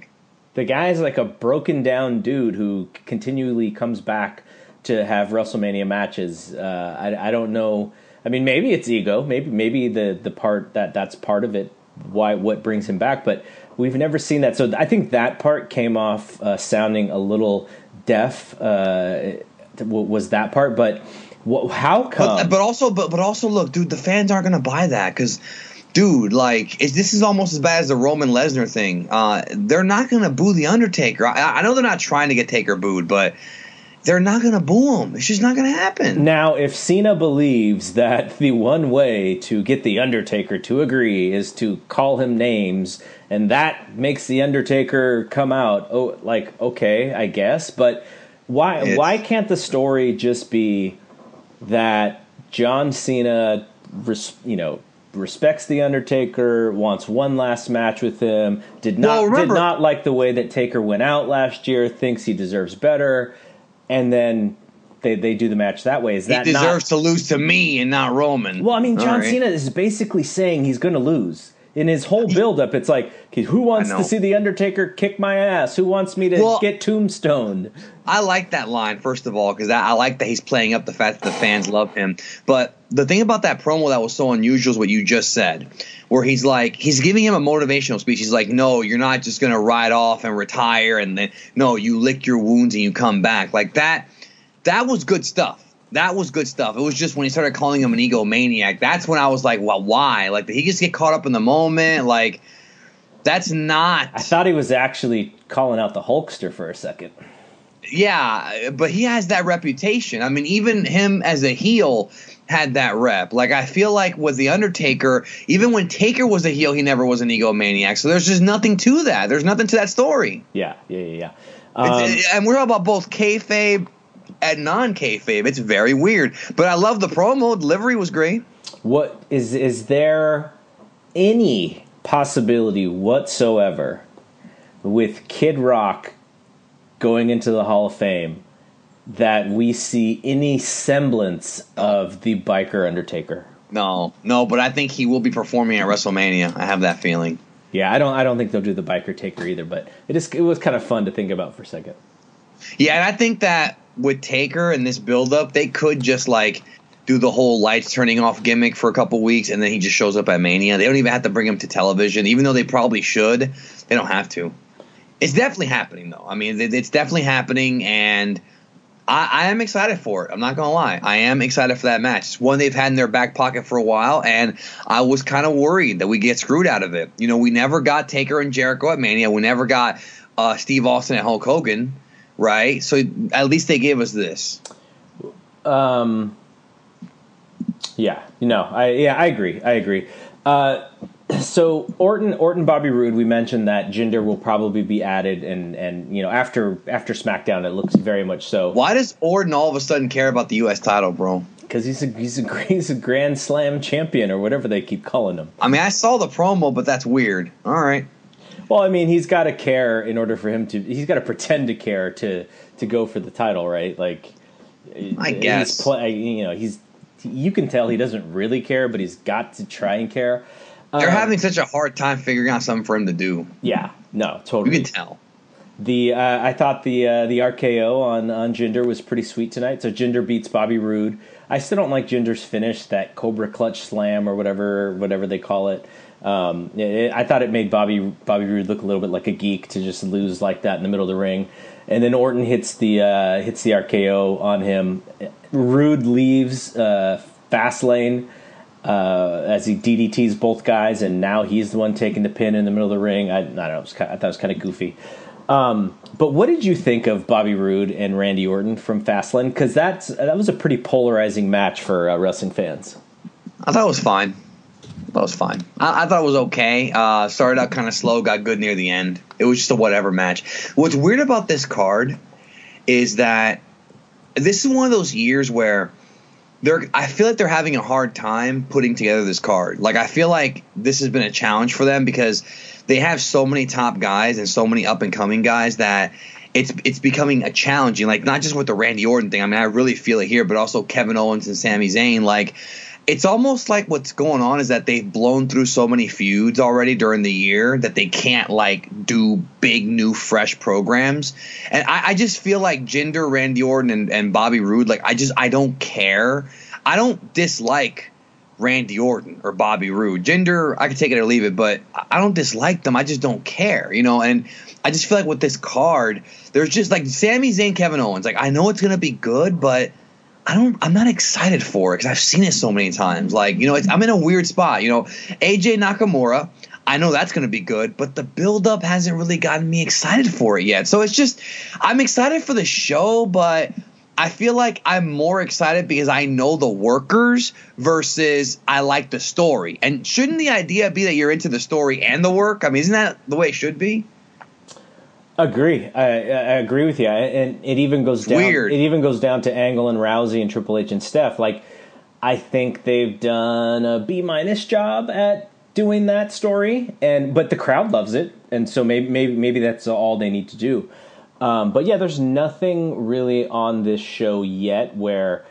the guy's like a broken down dude who continually comes back to have WrestleMania matches. Uh, I, I don't know. I mean, maybe it's ego. Maybe maybe the the part that that's part of it. Why what brings him back? But we've never seen that. So I think that part came off uh, sounding a little deaf. Uh, was that part? But how come? But, but also, but but also, look, dude, the fans aren't gonna buy that because, dude, like, is this is almost as bad as the Roman Lesnar thing. Uh, they're not gonna boo the Undertaker. I, I know they're not trying to get Taker booed, but they're not gonna boo him. It's just not gonna happen. Now, if Cena believes that the one way to get the Undertaker to agree is to call him names, and that makes the Undertaker come out, oh, like okay, I guess. But why? It's- why can't the story just be that John Cena, res, you know, respects the Undertaker, wants one last match with him, did not Well, remember- did not like the way that Taker went out last year, thinks he deserves better, and then. They, they do the match that way. Is He that not- deserves to lose to me and not Roman. well, I mean, John right. Cena is basically saying he's going to lose. In his whole build-up, it's like, okay, who wants to see the Undertaker kick my ass? Who wants me to Well- get tombstoned? I like that line first of all because I, I like that he's playing up the fact that the fans love him. But the thing about that promo that was so unusual is what you just said, where he's like he's giving him a motivational speech. He's like, "No, you're not just gonna ride off and retire, and then no, you lick your wounds and you come back." Like that. That was good stuff. That was good stuff. It was just when he started calling him an egomaniac. That's when I was like, "Well, why? Like, did he just get caught up in the moment? Like, that's not." I thought he was actually calling out the Hulkster for a second. Yeah, but he has that reputation. I mean, even him as a heel had that rep. Like I feel like with the Undertaker, even when Taker was a heel, he never was an egomaniac. So there's just nothing to that. There's nothing to that story. Yeah, yeah, yeah. yeah. Um, and we're talking about both kayfabe and non-kayfabe. It's very weird. But I love the promo. Delivery was great. what is is there any possibility whatsoever with Kid Rock going into the Hall of Fame that we see any semblance of the biker Undertaker? No, no, but I think he will be performing at WrestleMania. I have that feeling. Yeah, I don't. I don't think they'll do the biker taker either. But it is. It was kind of fun to think about for a second. Yeah, and I think that with Taker and this buildup, they could just like do the whole lights turning off gimmick for a couple weeks, and then he just shows up at Mania. They don't even have to bring him to television, even though they probably should. They don't have to. It's definitely happening, though. I mean, it's definitely happening, and I, I am excited for it. I'm not gonna lie, I am excited for that match. It's one they've had in their back pocket for a while, and I was kind of worried that we get screwed out of it. You know, we never got Taker and Jericho at Mania. We never got uh, Steve Austin and Hulk Hogan, right? So at least they gave us this. Um, yeah, no, I yeah, I agree. I agree. Uh, so Orton, Orton, Bobby Roode. We mentioned that Jinder will probably be added, and and you know after after SmackDown, it looks very much so Why does Orton all of a sudden care about the U.S. title, bro? because he's a he's a he's a Grand Slam champion or whatever they keep calling him. I mean, I saw the promo, but that's weird. All right. Well, I mean, he's got to care in order for him to. He's got to pretend to care to to go for the title, right? Like, I he's guess. play, you know, he's. You can tell he doesn't really care, but he's got to try and care. They're Um, having such a hard time figuring out something for him to do. Yeah, no, totally. You can tell. The uh, I thought the uh, the RKO on on Jinder was pretty sweet tonight. So Jinder beats Bobby Roode. I still don't like Jinder's finish, that Cobra Clutch Slam or whatever whatever they call it. Um, it- I thought it made Bobby Bobby Roode look a little bit like a geek to just lose like that in the middle of the ring. And then Orton hits the uh, hits the RKO on him. Roode leaves uh, Fastlane uh, as he DDTs both guys, and now he's the one taking the pin in the middle of the ring. I, I don't know. Was I thought it was kind of goofy. Um, but what did you think of Bobby Roode and Randy Orton from Fastlane? Because that's that was a pretty polarizing match for uh, wrestling fans. I thought it was fine. That was fine. I, I, thought it was okay. Uh, started out kind of slow, got good near the end. It was just a whatever match. What's weird about this card is that this is one of those years where they're. I feel like they're having a hard time putting together this card. Like I feel like this has been a challenge for them because they have so many top guys and so many up and coming guys that it's it's becoming a challenging. Like not just with the Randy Orton thing. I mean, I really feel it here, but also Kevin Owens and Sami Zayn. Like it's almost like what's going on is that they've blown through so many feuds already during the year that they can't like do big new fresh programs. And i, I just feel like jinder randy orton and, and bobby roode like i just i don't care. I don't dislike randy orton or bobby roode. Jinder i can take it or leave it but i don't dislike them. I just don't care you know? And i just feel like with this card there's just like Sami Zayn, Kevin Owens. Like I know it's gonna be good, but I don't. I'm not excited for it because I've seen it so many times. Like you know, I'm in a weird spot. You know, AJ Nakamura. I know that's going to be good, but the build-up hasn't really gotten me excited for it yet. So it's just, I'm excited for the show, but I feel like I'm more excited because I know the workers versus I like the story. And shouldn't the idea be that you're into the story and the work? I mean, isn't that the way it should be? Agree. I, I agree with you, and it even goes down. Weird. It even goes down to Angle and Rousey and Triple H and Steph. Like, I think they've done a B minus job at doing that story, and but the crowd loves it, and so maybe maybe maybe that's all they need to do. Um, but yeah, there's nothing really on this show yet where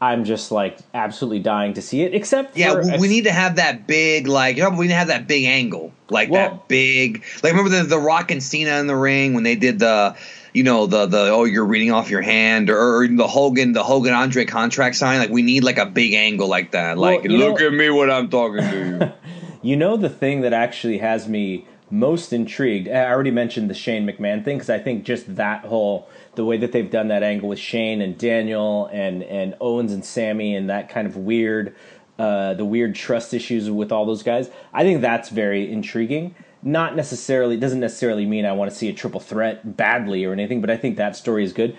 I'm just like absolutely dying to see it. Except yeah, for, we need to have that big like you know, we need to have that big angle like well, that big like remember the the Rock and Cena in the ring when they did the you know the the oh you're reading off your hand or, or the Hogan the Hogan Andre contract sign like we need like a big angle like that like well, look know, at me when I'm talking to you. you know the thing that actually has me most intrigued. I already mentioned the Shane McMahon thing because I think just that whole the way that they've done that angle with Shane and Daniel and and Owens and Sami and that kind of weird uh, the weird trust issues with all those guys. I think that's very intriguing. Not necessarily doesn't necessarily mean I want to see a triple threat badly or anything, but I think that story is good.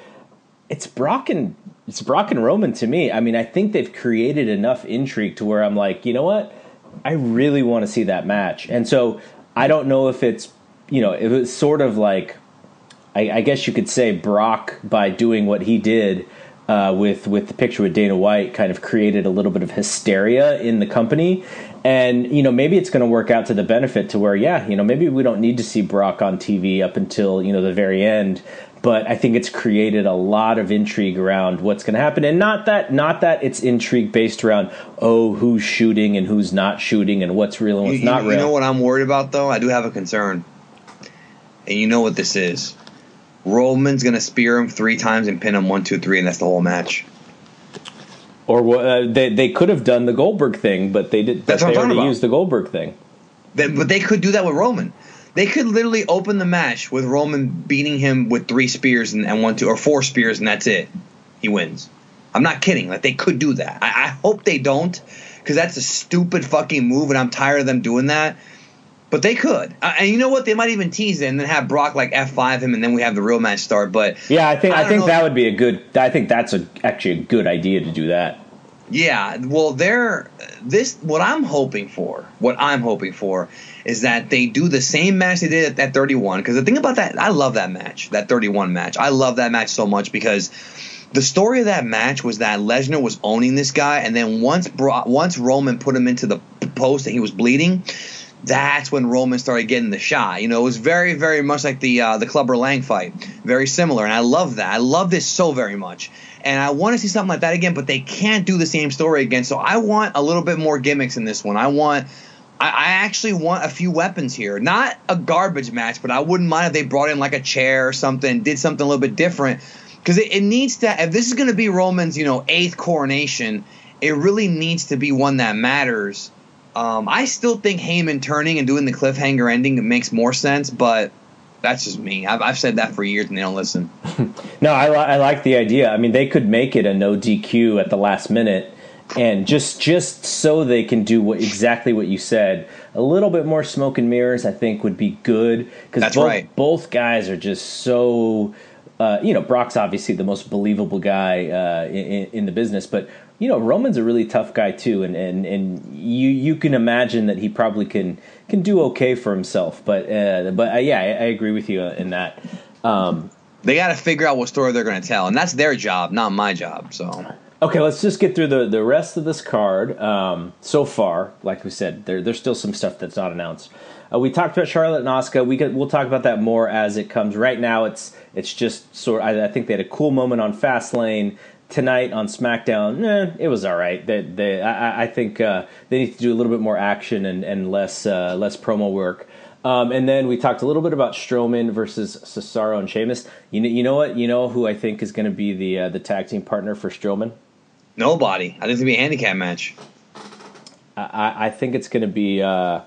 It's Brock and it's Brock and Roman to me. I mean, I think they've created enough intrigue to where I'm like, you know what? I really want to see that match. And so I don't know if it's you know it was sort of like I, I guess you could say Brock by doing what he did uh, with with the picture with Dana White kind of created a little bit of hysteria in the company. And you know maybe it's going to work out to the benefit to where yeah you know maybe we don't need to see Brock on TV up until you know the very end but I think it's created a lot of intrigue around what's going to happen, and not that not that it's intrigue based around oh who's shooting and who's not shooting and what's real and what's you, not you real. You know what I'm worried about though? I do have a concern, and you know what this is. Roman's going to spear him three times and pin him one, two, three, and that's the whole match. Or uh, they they could have done the Goldberg thing, but they did. That's but they already about. used the Goldberg thing. but they could do that with Roman. They could literally open the match with Roman beating him with three spears and, and one, two, or four spears, and that's it. He wins. I'm not kidding. Like they could do that. I, I hope they don't, because that's a stupid fucking move, and I'm tired of them doing that. But they could, uh, and you know what? They might even tease it and then have Brock like F five him, and then we have the real match start. But yeah, I think I, I think that would be a good. I think that's a, actually a good idea to do that. Yeah, well, they're this. What I'm hoping for, what I'm hoping for, is that they do the same match they did at that 31. Because the thing about that, I love that match, that 31 match. I love that match so much because the story of that match was that Lesnar was owning this guy, and then once brought, once Roman put him into the post and he was bleeding, that's when Roman started getting the shot. You know, it was very, very much like the uh, the Clubber Lang fight, very similar, and I love that. I love this so very much and I want to see something like that again, but they can't do the same story again. So I want a little bit more gimmicks in this one. I want. I, I actually want a few weapons here. Not a garbage match, but I wouldn't mind if they brought in like a chair or something, did something a little bit different. Because it, it needs to, if this is going to be Roman's, you know, eighth coronation, it really needs to be one that matters. Um, I still think Heyman turning and doing the cliffhanger ending makes more sense, but that's just me. I've, I've said that for years and they don't listen. no, I, I like the idea. I mean, they could make it a no DQ at the last minute and just just so they can do what exactly what you said. A little bit more smoke and mirrors, I think, would be good because both right. both guys are just so. Uh, you know, Brock's obviously the most believable guy uh, in, in the business, but you know, Roman's a really tough guy too, and, and, and you you can imagine that he probably can can do okay for himself. But uh, but uh, yeah, I, I agree with you in that. Um, They got to figure out what story they're going to tell, and that's their job, not my job. So Okay, let's just get through the, the rest of this card. Um, so far, like we said, there, there's still some stuff that's not announced. Uh, we talked about Charlotte and Asuka. We could, we'll talk about that more as it comes. Right now, it's it's just sort. I, I think they had a cool moment on Fastlane tonight on SmackDown. Eh, it was all right. They, they, I, I think uh, they need to do a little bit more action and, and less uh, less promo work. Um, and then we talked a little bit about Strowman versus Cesaro and Sheamus. You know, you know what? You know who I think is going to be the uh, the tag team partner for Strowman? nobody. I think it's gonna be a handicap match. I, I think it's going to be uh,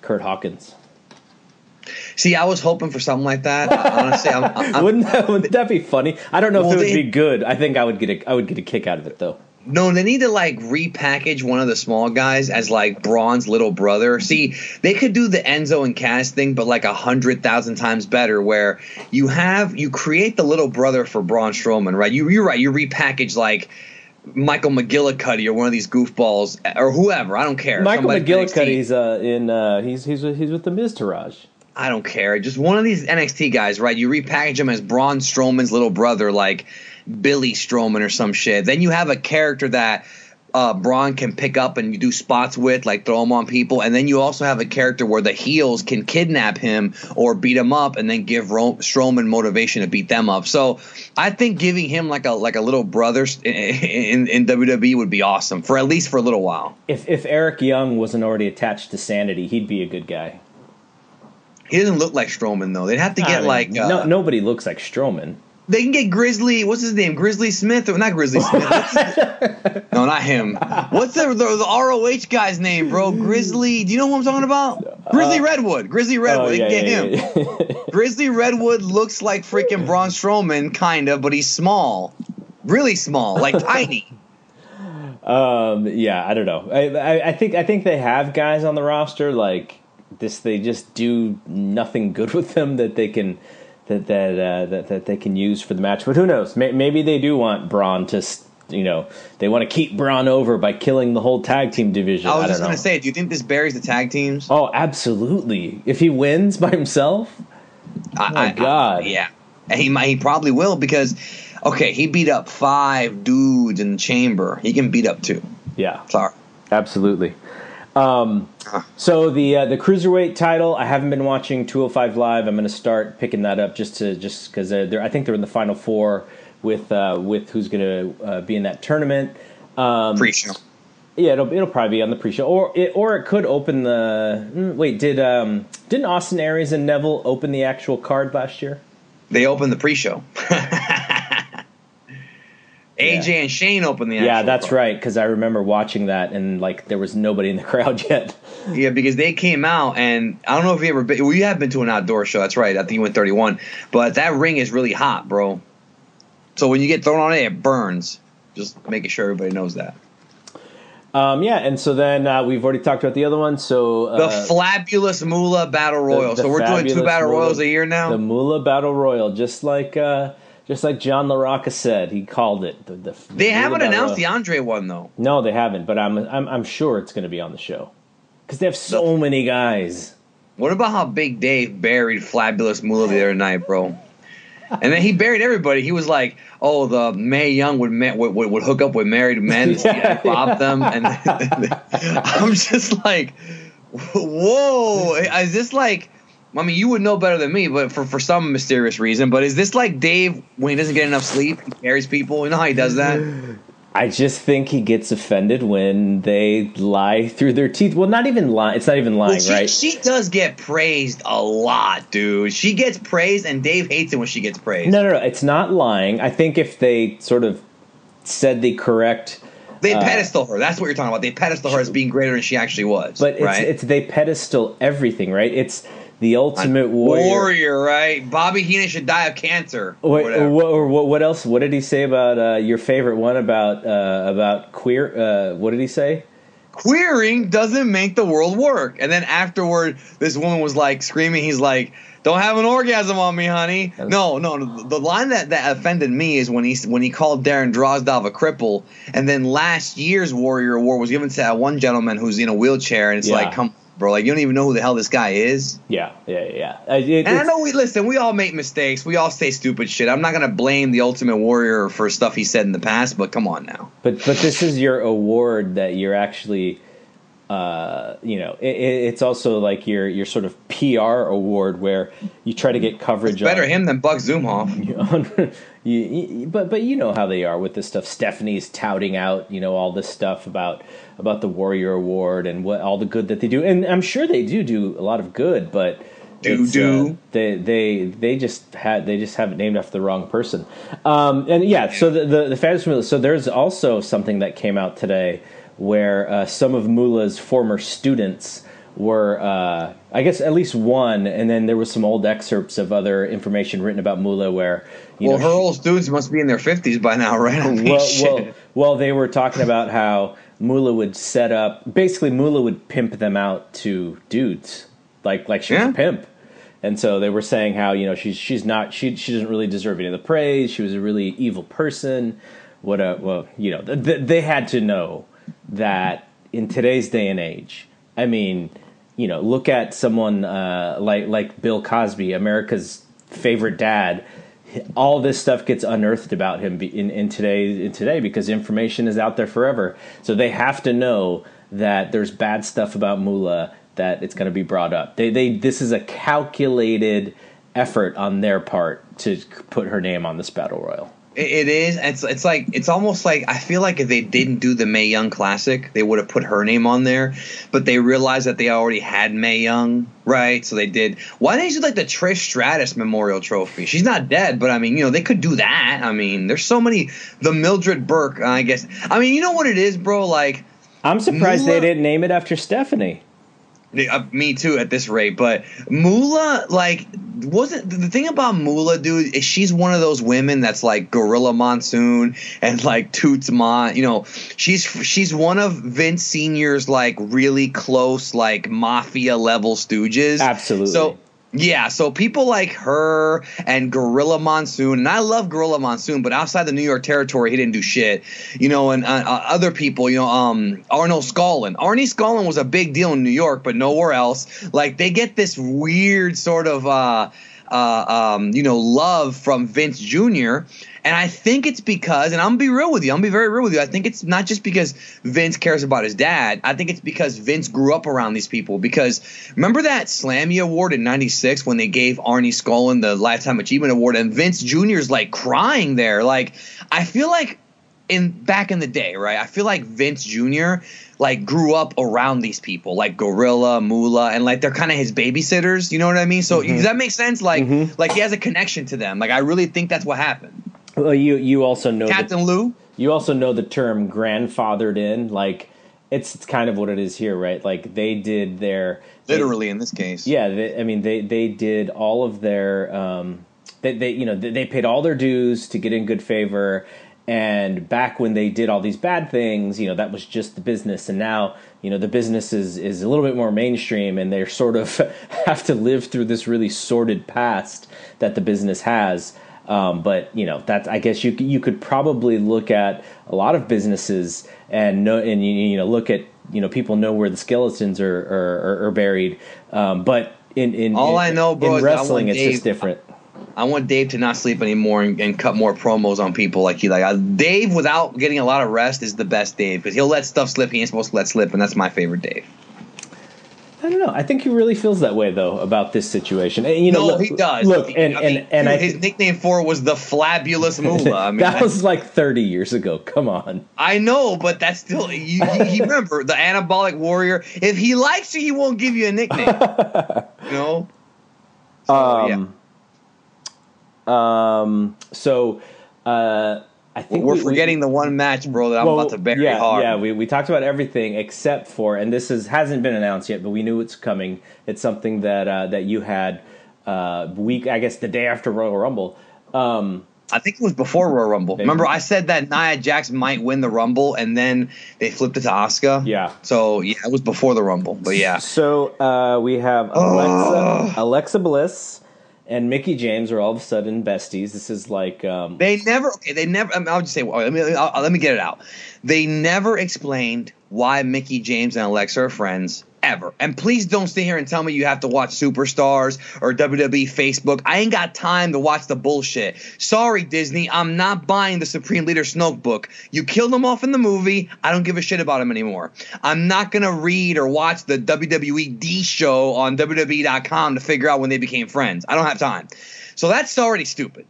Kurt Hawkins. See, I was hoping for something like that. Honestly, I'm, I'm, wouldn't that wouldn't that be funny? I don't know Well, if it would they- be good. I think I would get a I would get a kick out of it though. No, they need to like repackage one of the small guys as like Braun's little brother. See, they could do the Enzo and Cass thing, but like a hundred thousand times better. Where you have you create the little brother for Braun Strowman, right? You you're right. You repackage like Michael McGillicuddy or one of these goofballs or whoever. I don't care. Michael Somebody from NXT. McGillicuddy's uh, in uh, he's he's with, he's with the Miztourage. I don't care. Just one of these NXT guys, right? You repackage him as Braun Strowman's little brother, like Billy Strowman or some shit. Then you have a character that uh, Braun can pick up and you do spots with, like throw him on people. And then you also have a character where the heels can kidnap him or beat him up, and then give Ro- Strowman motivation to beat them up. So I think giving him like a like a little brother in, in, in WWE would be awesome for at least for a little while. If if Eric Young wasn't already attached to Sanity, he'd be a good guy. He doesn't look like Strowman though. They'd have to I get mean, like uh, no nobody looks like Strowman. They can get Grizzly. What's his name? Grizzly Smith or not Grizzly Smith? No, not him. What's the, the the ROH guy's name, bro? Grizzly. Do you know who I'm talking about? Grizzly Redwood. Grizzly Redwood. Oh, they yeah, can get yeah, him. yeah. Grizzly Redwood looks like freaking Braun Strowman, kind of, but he's small, really small, like tiny. Um, yeah, I don't know. I, I, I think I think they have guys on the roster like this. They just do nothing good with them that they can that that uh, that, that they can use for the match. But who knows? May, maybe they do want Braun to. You know, they want to keep Braun over by killing the whole tag team division. I was don't just gonna say, do you think this buries the tag teams? Oh, absolutely! If he wins by himself, I, my God. yeah, he might, he probably will because, okay, he beat up five dudes in the chamber. He can beat up two. yeah, Sorry. Absolutely. Um, so the uh, the cruiserweight title, I haven't been watching 205 live. I'm going to start picking that up just to just because they're, they're I think they're in the final four with uh, with who's going to uh, be in that tournament. Um, Pre-show. yeah, it'll it'll probably be on the pre-show, or it or it could open the. mm, Wait, did um didn't Austin Aries and Neville open the actual card last year? They opened the pre-show. AJ and Shane opened the. yeah, that's right. Because I remember watching that and like there was nobody in the crowd yet. Yeah, because they came out and I don't know if you ever been. Well, you have been to an outdoor show. That's right. I think you went 31, but that ring is really hot, bro. So when you get thrown on it, it burns. Just making sure everybody knows that. Um, yeah, and so then uh, we've already talked about the other one. So uh, The Flabulous Moolah Battle Royal. the so we're doing two Battle Moolah- Royals a year now. The Moolah Battle Royal, just like uh, just like John LaRocca said, he called it. The, the they haven't uh, announced the Andre one though. No, they haven't. But I'm I'm, I'm sure it's going to be on the show because they have so many guys. What about how Big Dave buried Flabulous Moolah the other night, bro? And then he buried everybody. He was like, "Oh, the Mae Young would ma- would, would, would hook up with married men, Yeah, and rob them." And I'm just like, "Whoa! Is this like?" I mean, you would know better than me, but for, for some mysterious reason. But is this like Dave when he doesn't get enough sleep, he carries people? You know how he does that? I just think he gets offended when they lie through their teeth. Well, not even lie. It's not even lying, Well, she, right? she does get praised a lot, dude. She gets praised, and Dave hates it when she gets praised. no, no, no. It's not lying. I think if they sort of said the correct They Uh, pedestal her. That's what you're talking about. They pedestal her as being greater than she actually was. But it's right? it's they pedestal everything, right? It's the Ultimate Warrior. Warrior, right? Bobby Heenan should die of cancer. What, what, or what, what else? What did he say about uh, your favorite one about uh, about queer? Uh, what did he say? Queering doesn't make the world work. And then afterward, this woman was like screaming. He's like, "Don't have an orgasm on me, honey." No, no. no. The line that, that offended me is when he when he called Darren Drozdov a cripple. And then last year's Warrior Award was given to that one gentleman who's in a wheelchair, and it's Yeah. like, come, bro, like you don't even know who the hell this guy is. Yeah, yeah, yeah. Uh, it- And I know we listen. We all make mistakes. We all say stupid shit. I'm not gonna blame the Ultimate Warrior for stuff he said in the past, but come on now. But but this is your award that you're actually, uh, you know, it, it- it's also like your your sort of PR award where you try to get coverage. Better on, him than Buck Zumhofe. you, you- but but you know how they are with this stuff. Stephanie's touting out, you know, all this stuff about about the Warrior Award and what all the good that they do, and I'm sure they do do a lot of good, but. Do do. uh, they they they just had they just have it named after the wrong person, um, and yeah. So the the, the. So there's also something that came out today where uh, some of Moolah's former students were, uh, I guess, at least one, and then there was some old excerpts of other information written about Moolah where you Well, know her old students must be in their 50s by now, right? Well, well, well, they were talking about how Moolah would set up. Basically, Moolah would pimp them out to dudes, like like she was Yeah. a pimp. And so they were saying how you know she's she's not she she doesn't really deserve any of the praise. She was a really evil person. What a well you know th- they had to know that in today's day and age. I mean, you know, look at someone uh, like like Bill Cosby, America's favorite dad. All this stuff gets unearthed about him in, in today in today because information is out there forever. So they have to know that there's bad stuff about Moolah that it's going to be brought up. They they this is a calculated effort on their part to put her name on this battle royal. It, is. It's it's like it's almost like I feel like if they didn't do the Mae Young Classic, they would have put her name on there. But they realized that they already had Mae Young, right? So they did. Why didn't you do like the Trish Stratus Memorial Trophy? She's not dead, but I mean, you know, they could do that. I mean, there's so many. The Mildred Burke, I guess. I mean, you know what it is, bro? Like. I'm surprised Moolah- they didn't name it after Stephanie. Uh, me too at this rate, but Moolah like wasn't the thing about Moolah, dude. Is she's one of those women that's like Gorilla Monsoon and like Toots Mondt. You know, she's she's one of Vince Senior's like really close like mafia level stooges. Absolutely. So. Yeah, so people like her and Gorilla Monsoon, and I love Gorilla Monsoon, but outside the New York territory, he didn't do shit. You know, and uh, uh, other people, you know, um, Arnold Skaaland. Arnie Skaaland was a big deal in New York, but nowhere else. Like they get this weird sort of, uh, uh, um, you know, love from Vince Jr. And I think it's because, and I'm gonna be real with you, I'm gonna be very real with you. I think it's not just because Vince cares about his dad. I think it's because Vince grew up around these people. Because remember that Slammy Award in '96 when they gave Arnie Skaaland the Lifetime Achievement Award, and Vince Jr.'s like crying there. Like I feel like in back in the day, right? I feel like Vince Jr. like grew up around these people, like Gorilla, Moolah, and like they're kind of his babysitters. You know what I mean? So does that make sense? Like, like he has a connection to them. Like I really think that's what happened. Well, you you also know the, Captain Lou. you also know the term grandfathered in. Like it's, it's kind of what it is here, right? Like they did their Literally in this case. Yeah, they, I mean they they did all of their um, they, they you know they, they paid all their dues to get in good favor. And back when they did all these bad things, you know that was just the business. And now you know the business is is a little bit more mainstream, and they're sort of have to live through this really sordid past that the business has. Um, but you know that I guess you you could probably look at a lot of businesses and know and you, know look at you know people know where the skeletons are are, are buried. Um, but in in All in, I know, bro, in wrestling, it's just different. I want Dave to not sleep anymore and, and cut more promos on people like he like. I, Dave without getting a lot of rest is the best Dave because he'll let stuff slip he ain't supposed to let slip, and that's my favorite Dave. I don't know. I think he really feels that way though about this situation. And, you know, no, look, he does. Look, He- and I mean, and and I his nickname for it was the flabulous Moolah. I mean, that was like thirty years ago. Come on. I know, but that's still you, you, you remember the anabolic warrior. If he likes you, he won't give you a nickname. you know. So, um, yeah. Um, so, uh, I think We're we- we- forgetting the one match, bro, that I'm about to bury yeah, hard. Yeah, we, we talked about everything except for, and this is hasn't been announced yet, but we knew it's coming. It's something that uh, that you had uh, week, I guess, the day after Royal Rumble. Um, I think it was before Royal Rumble. Maybe. Remember, I said that Nia Jax might win the Rumble, and then they flipped it to Asuka. Yeah. So yeah, it was before the Rumble, but yeah. So uh, we have Alexa, Alexa Bliss and Mickie James are all of a sudden besties. This is like um, They never. Okay, they never. I mean, I'll just say. Well, Let me. I'll, let me get it out. They never explained why Mickie James and Alexa are friends ever. And please don't stay here and tell me you have to watch Superstars or WWE Facebook. I ain't got time to watch the bullshit. Sorry, Disney. I'm not buying the Supreme Leader Snoke book. You killed him off in the movie. I don't give a shit about him anymore. I'm not gonna read or watch the WWE D show on WWE.com to figure out when they became friends. I don't have time. So that's already stupid.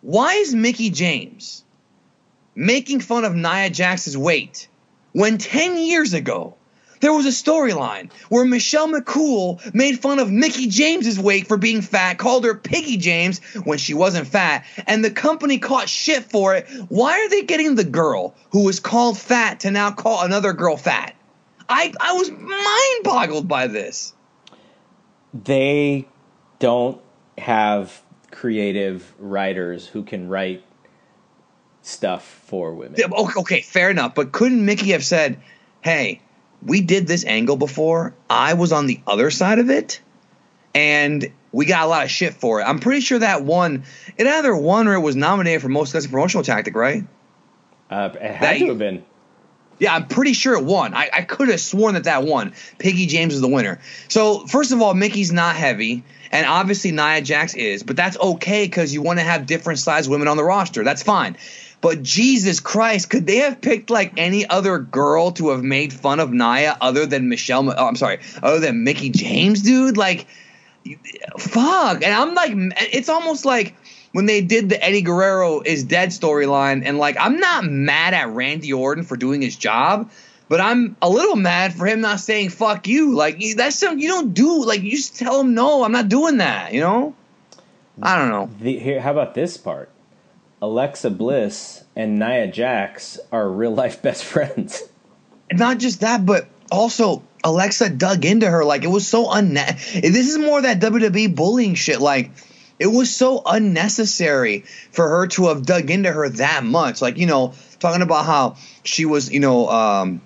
Why is Mickie James making fun of Nia Jax's weight when 10 years ago there was a storyline where Michelle McCool made fun of Mickie James's weight for being fat, called her Piggy James when she wasn't fat, and the company caught shit for it. Why are they getting the girl who was called fat to now call another girl fat? I, I was mind boggled by this. they don't have creative writers who can write stuff for women. Okay, okay, fair enough. But couldn't Mickie have said, "Hey, we did this angle before. I was on the other side of it, and we got a lot of shit for it." I'm pretty sure that one, It either won or it was nominated for most successful promotional tactic, right? Uh, it had That- to have been. Yeah, I'm pretty sure it won. I, I could have sworn that that won. Piggy James is the winner. So first of all, Mickie's not heavy, and obviously Nia Jax is, but that's okay because you want to have different size women on the roster. That's fine. But Jesus Christ, could they have picked like any other girl to have made fun of Nia other than Michelle? Oh, I'm sorry, other than Mickie James, dude. Like, fuck. And I'm like, it's almost like when they did the Eddie Guerrero is dead storyline, and like, I'm not mad at Randy Orton for doing his job, but I'm a little mad for him not saying "fuck you." Like, that's something you don't do. Like, you just tell him no, I'm not doing that. You know? I don't know. The, here, how about this part? Alexa Bliss and Nia Jax are real life best friends. not just that, but also Alexa dug into her like it was so unne- This is more that WWE bullying shit. Like it was so unnecessary for her to have dug into her that much. Like you know, talking about how she was, you know. um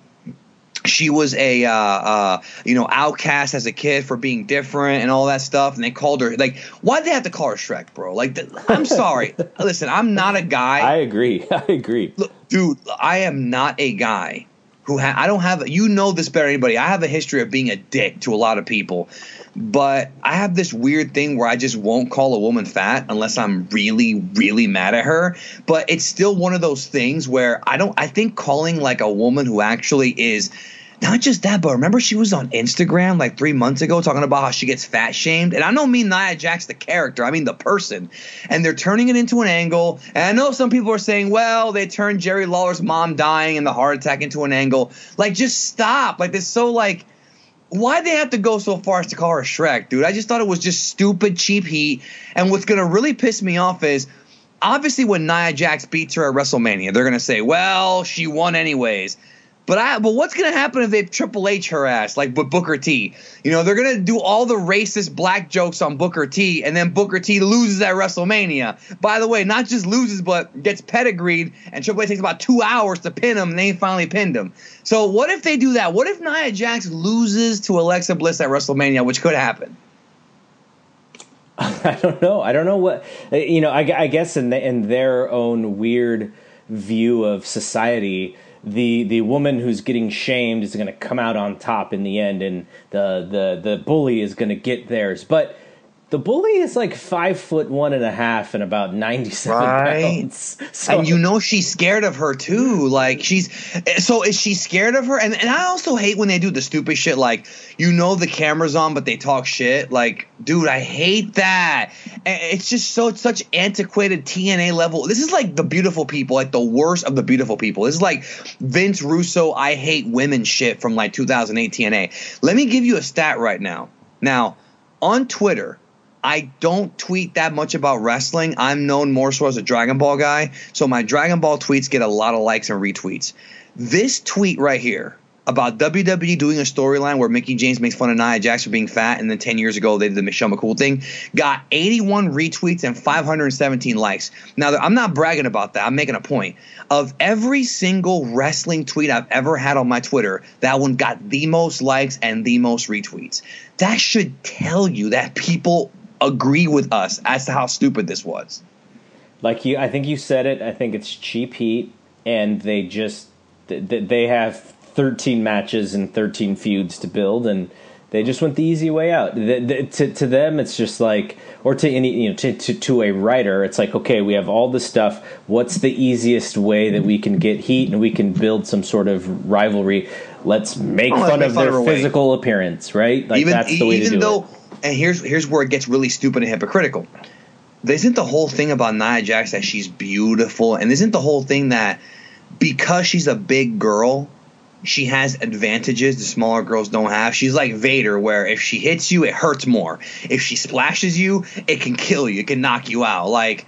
she was a uh, uh, you know outcast as a kid for being different and all that stuff, and they called her like, why'd they have to call her Shrek, bro? Like, th- I'm sorry. Listen, I'm not a guy. I agree. I agree. Look, dude, I am not a guy who ha- I don't have. You know this better than anybody. I have a history of being a dick to a lot of people, but I have this weird thing where I just won't call a woman fat unless I'm really, really mad at her. But it's still one of those things where I don't. I think calling like a woman who actually is. Not just that, but remember she was on Instagram like three months ago talking about how she gets fat shamed. And I don't mean Nia Jax the character, I mean the person. And they're turning it into an angle. And I know some people are saying, well, they turned Jerry Lawler's mom dying and the heart attack into an angle. Like, just stop. Like, this so like why they have to go so far as to call her Shrek, dude? I just thought it was just stupid, cheap heat. And what's gonna really piss me off is obviously when Nia Jax beats her at WrestleMania, they're gonna say, "Well, she won anyways." But I, but what's gonna happen if they Triple H her ass like with Booker T? You know, they're gonna do all the racist black jokes on Booker T, and then Booker T loses at WrestleMania. By the way, not just loses, but gets pedigreed, and Triple H takes about two hours to pin him, and they finally pinned him. So what if they do that? What if Nia Jax loses to Alexa Bliss at WrestleMania, which could happen? I don't know. I don't know what you know. I, I guess in the, in their own weird view of society, the the woman who's getting shamed is going to come out on top in the end, and the the the bully is going to get theirs. But the bully is like five foot one and a half and about ninety seven Right. pounds. So and you know she's scared of her too. Like she's so is she scared of her? And and I also hate when they do the stupid shit like you know the camera's on but they talk shit. Like dude, I hate that. It's just so it's such antiquated TNA level. This is like the beautiful people, like the worst of the beautiful people. This is like Vince Russo I hate women shit from like 2008 TNA. Let me give you a stat right now. Now, on Twitter, I don't tweet that much about wrestling. I'm known more so as a Dragon Ball guy, so my Dragon Ball tweets get a lot of likes and retweets. This tweet right here about WWE doing a storyline where Mickie James makes fun of Nia Jax for being fat, and then 10 years ago they did the Michelle McCool thing, got 81 retweets and 517 likes. Now, I'm not bragging about that. I'm making a point. Of every single wrestling tweet I've ever had on my Twitter, that one got the most likes and the most retweets. That should tell you that people agree with us as to how stupid this was. Like you, I think you said it. I think it's cheap heat, and they just they have 13 matches and 13 feuds to build, and they just went the easy way out. The, the, to, to them, it's just like, or to any, you know, to, to, to a writer, it's like, okay, we have all this stuff. What's the easiest way that we can get heat and we can build some sort of rivalry? Let's make Oh, fun make of fun their of weight. physical appearance, right? Like even that's the way to do though, it. And here's here's where it gets really stupid and hypocritical. Isn't the whole thing about Nia Jax that she's beautiful, and isn't the whole thing that because she's a big girl, she has advantages the smaller girls don't have. She's like Vader, where if she hits you, it hurts more. If she splashes you, it can kill you. It can knock you out. Like,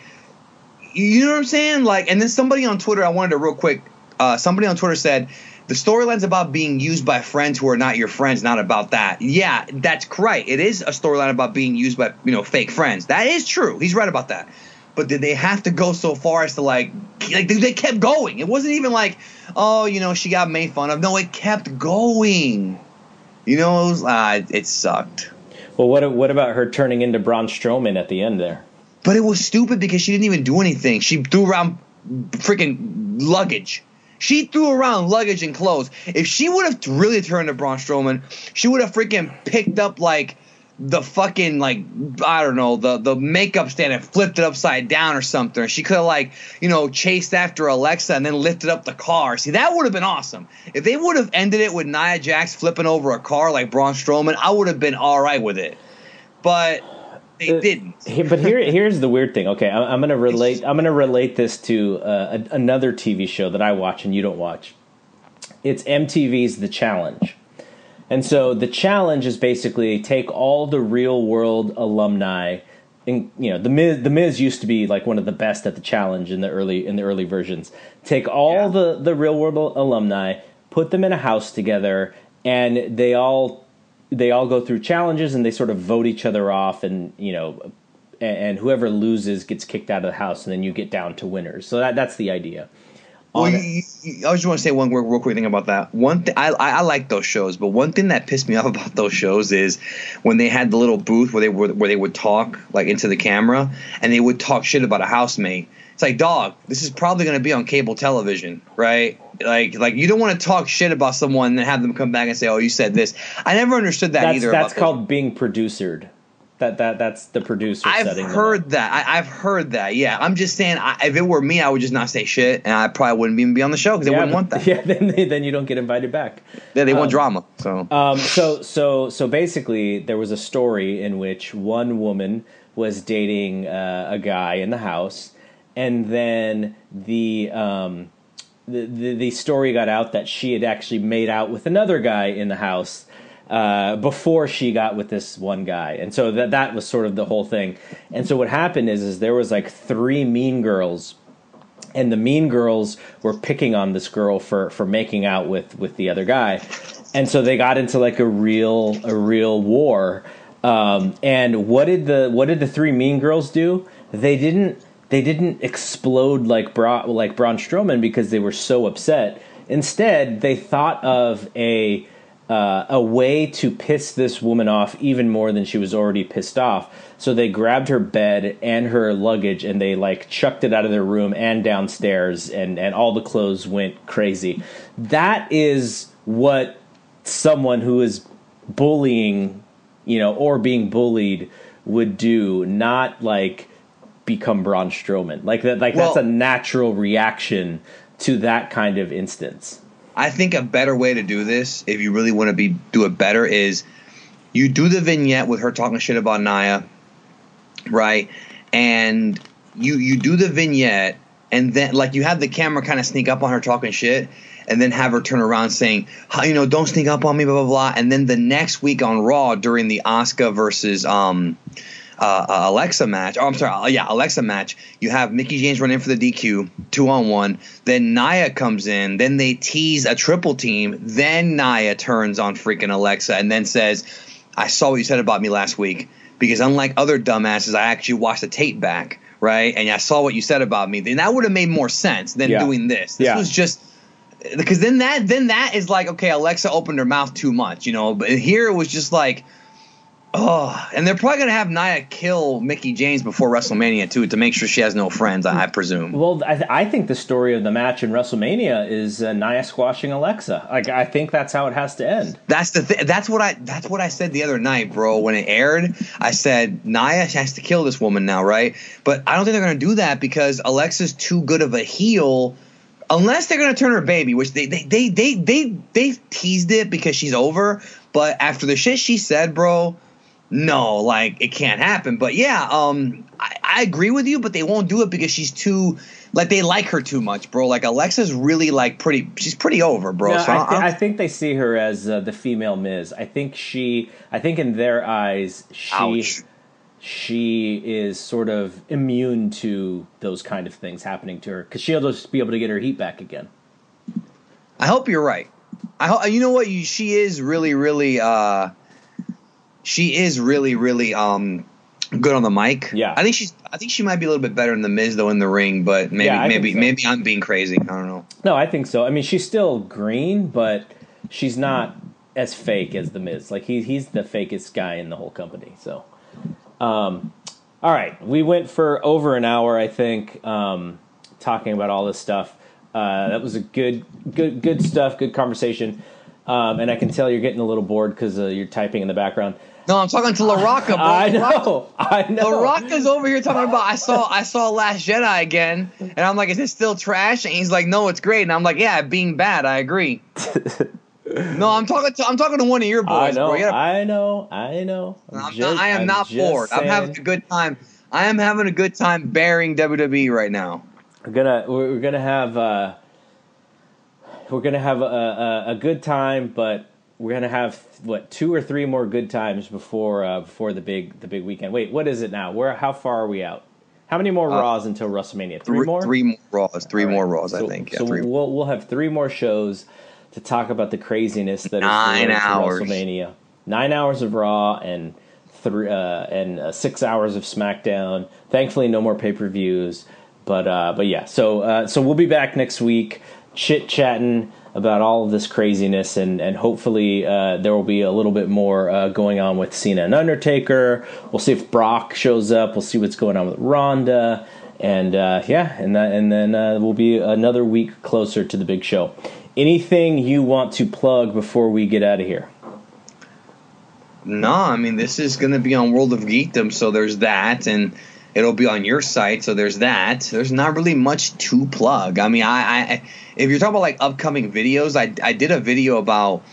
you know what I'm saying? Like, and then somebody on Twitter, I wanted to real quick. Uh, somebody on Twitter said the storyline's about being used by friends who are not your friends, not about that. Yeah, that's right. It is a storyline about being used by you know fake friends. That is true. He's right about that. But did they have to go so far as to like like they- they kept going? It wasn't even like oh you know she got made fun of. No, it kept going. You know, it, was, uh, it sucked. Well, what what about her turning into Braun Strowman at the end there? But it was stupid because she didn't even do anything. She threw around freaking luggage. She threw around luggage and clothes. If she would have really turned to Braun Strowman, she would have freaking picked up like the fucking like I don't know the the makeup stand and flipped it upside down or something. She could have like you know chased after Alexa and then lifted up the car. See that would have been awesome. If they would have ended it with Nia Jax flipping over a car like Braun Strowman, I would have been all right with it. But they Uh, didn't. But here, here's the weird thing. Okay, I'm, I'm going to relate. I'm going to relate this to uh, a, another TV show that I watch and you don't watch. It's MTV's The Challenge, and so The Challenge is basically take all the real world alumni. In, you know, the Miz, the Miz used to be like one of the best at the challenge in the early in the early versions. Take all Yeah. the the real world alumni, put them in a house together, and they all they all go through challenges and they sort of vote each other off and you know and, whoever loses gets kicked out of the house and then you get down to winners so that that's the idea Well, you, you, I just want to say one real, real quick thing about that. One thing I, I I like those shows, but one thing that pissed me off about those shows is when they had the little booth where they were where they would talk like into the camera and they would talk shit about a housemate. It's like, dog, this is probably going to be on cable television, right? Like, like you don't want to talk shit about someone and then have them come back and say, "Oh, you said this." I never understood that that's either. that's called being producered that that that's the producer setting. I've heard that. I, I've heard that. Yeah, I'm just saying. I, if it were me, I would just not say shit, and I probably wouldn't even be on the show because they yeah, wouldn't want that. yeah then they, then you don't get invited back Yeah, they want drama. So Um, so so so basically, there was a story in which one woman was dating uh, a guy in the house, and then the, um, the the the story got out that she had actually made out with another guy in the house. Uh, before she got with this one guy, and so that that was sort of the whole thing. And so what happened is, is there was like three mean girls and the mean girls were picking on this girl for for making out with with the other guy and so they got into like a real a real war um, and what did the what did the three mean girls do they didn't they didn't explode like Bra- like Braun Strowman because they were so upset instead they thought of a uh, a way to piss this woman off even more than she was already pissed off. So they grabbed her bed and her luggage and they like chucked it out of their room and downstairs and, and all the clothes went crazy. That is what someone who is bullying, you know, or being bullied would do, not like become Braun Strowman. Like that like that's a natural reaction to that kind of instance. I think a better way to do this, if you really want to be do it better, is you do the vignette with her talking shit about Nia, right? And you you do the vignette, and then like you have the camera kind of sneak up on her talking shit, and then have her turn around saying, you know, don't sneak up on me, blah blah blah." And then the next week on Raw during the Asuka versus um uh, uh, Alexa match. Oh, I'm sorry, uh, yeah, Alexa match. You have Mickie James run in for the DQ, two on one. Then Nia comes in. Then they tease a triple team. Then Nia turns on freaking Alexa and then says, "I saw what you said about me last week." Because unlike other dumbasses, I actually watched the tape back, right? And I saw what you said about me. Then that would have made more sense than Yeah. doing this. This Yeah. was just because then that then that is like okay, Alexa opened her mouth too much, you know. But here it was just like, oh, and they're probably gonna have Nia kill Mickie James before WrestleMania too to make sure she has no friends. I, I presume. Well, I, th- I think the story of the match in WrestleMania is uh, Nia squashing Alexa. Like I think that's how it has to end. That's the th- that's what I that's what I said the other night, bro. When it aired, I said Nia has to kill this woman now, right? But I don't think they're gonna do that because Alexa's too good of a heel. Unless they're gonna turn her baby, which they they they they they they teased it because she's over. But after the shit she said, bro, no, like it can't happen. But yeah, um, I, I agree with you, but they won't do it because she's too like they like her too much, bro. Like Alexa's really like pretty. She's pretty over, bro. No, so I, th- I think they see her as uh, the female Miz. I think she. I think in their eyes, she Ouch. she is sort of immune to those kind of things happening to her because she'll just be able to get her heat back again. I hope you're right. I ho- you know what you, she is really really uh she is really really um good on the mic. Yeah. I think she's I think she might be a little bit better in the Miz though in the ring, but maybe Yeah, maybe so. maybe I'm being crazy. I don't know. No, I think so. I mean, she's still green, but she's not as fake as the Miz. Like he he's the fakest guy in the whole company. So, um, all right, we went for over an hour, I think, um, talking about all this stuff. Uh, that was a good good good stuff, good conversation. Um, and I can tell you're getting a little bored because uh, you're typing in the background. No, I'm talking to La Rocca, bro. I know, I know. La Rocca's over here talking about I saw I saw Last Jedi again, and I'm like, is it still trash? And he's like, no, it's great. And I'm like, yeah, being bad, I agree. no, I'm talking to I'm talking to one of your I boys, know, bro. Gotta I know, I know. I'm just- not, I am I'm not bored. I'm having a good time. I am having a good time bearing WWE right now. We're gonna we're, we're gonna have uh, we're gonna have a, a, a good time, but we're gonna have what two or three more good times before uh, before the big the big weekend. Wait, what is it now? Where how far are we out? How many more Raws until WrestleMania? Three Three more. Uh, Three more Raws. Three right. more Raws. So, I think. Yeah, so three. we'll we'll have three more shows to talk about the craziness that is Nine road hours. WrestleMania. Nine hours of Raw and three uh, and uh, six hours of SmackDown. Thankfully, no more pay per views. But uh, but yeah, so uh, so we'll be back next week, chit chatting about all of this craziness, and and hopefully uh, there will be a little bit more uh, going on with Cena and Undertaker. We'll see if Brock shows up. We'll see what's going on with Ronda, and uh, yeah, and that, and then uh, we'll be another week closer to the big show. Anything you want to plug before we get out of here? No, I mean this is going to be on World of Geekdom, so there's that, and it'll be on your site, so there's that. There's not really much to plug. I mean, I, I if you're talking about like upcoming videos, I I did a video about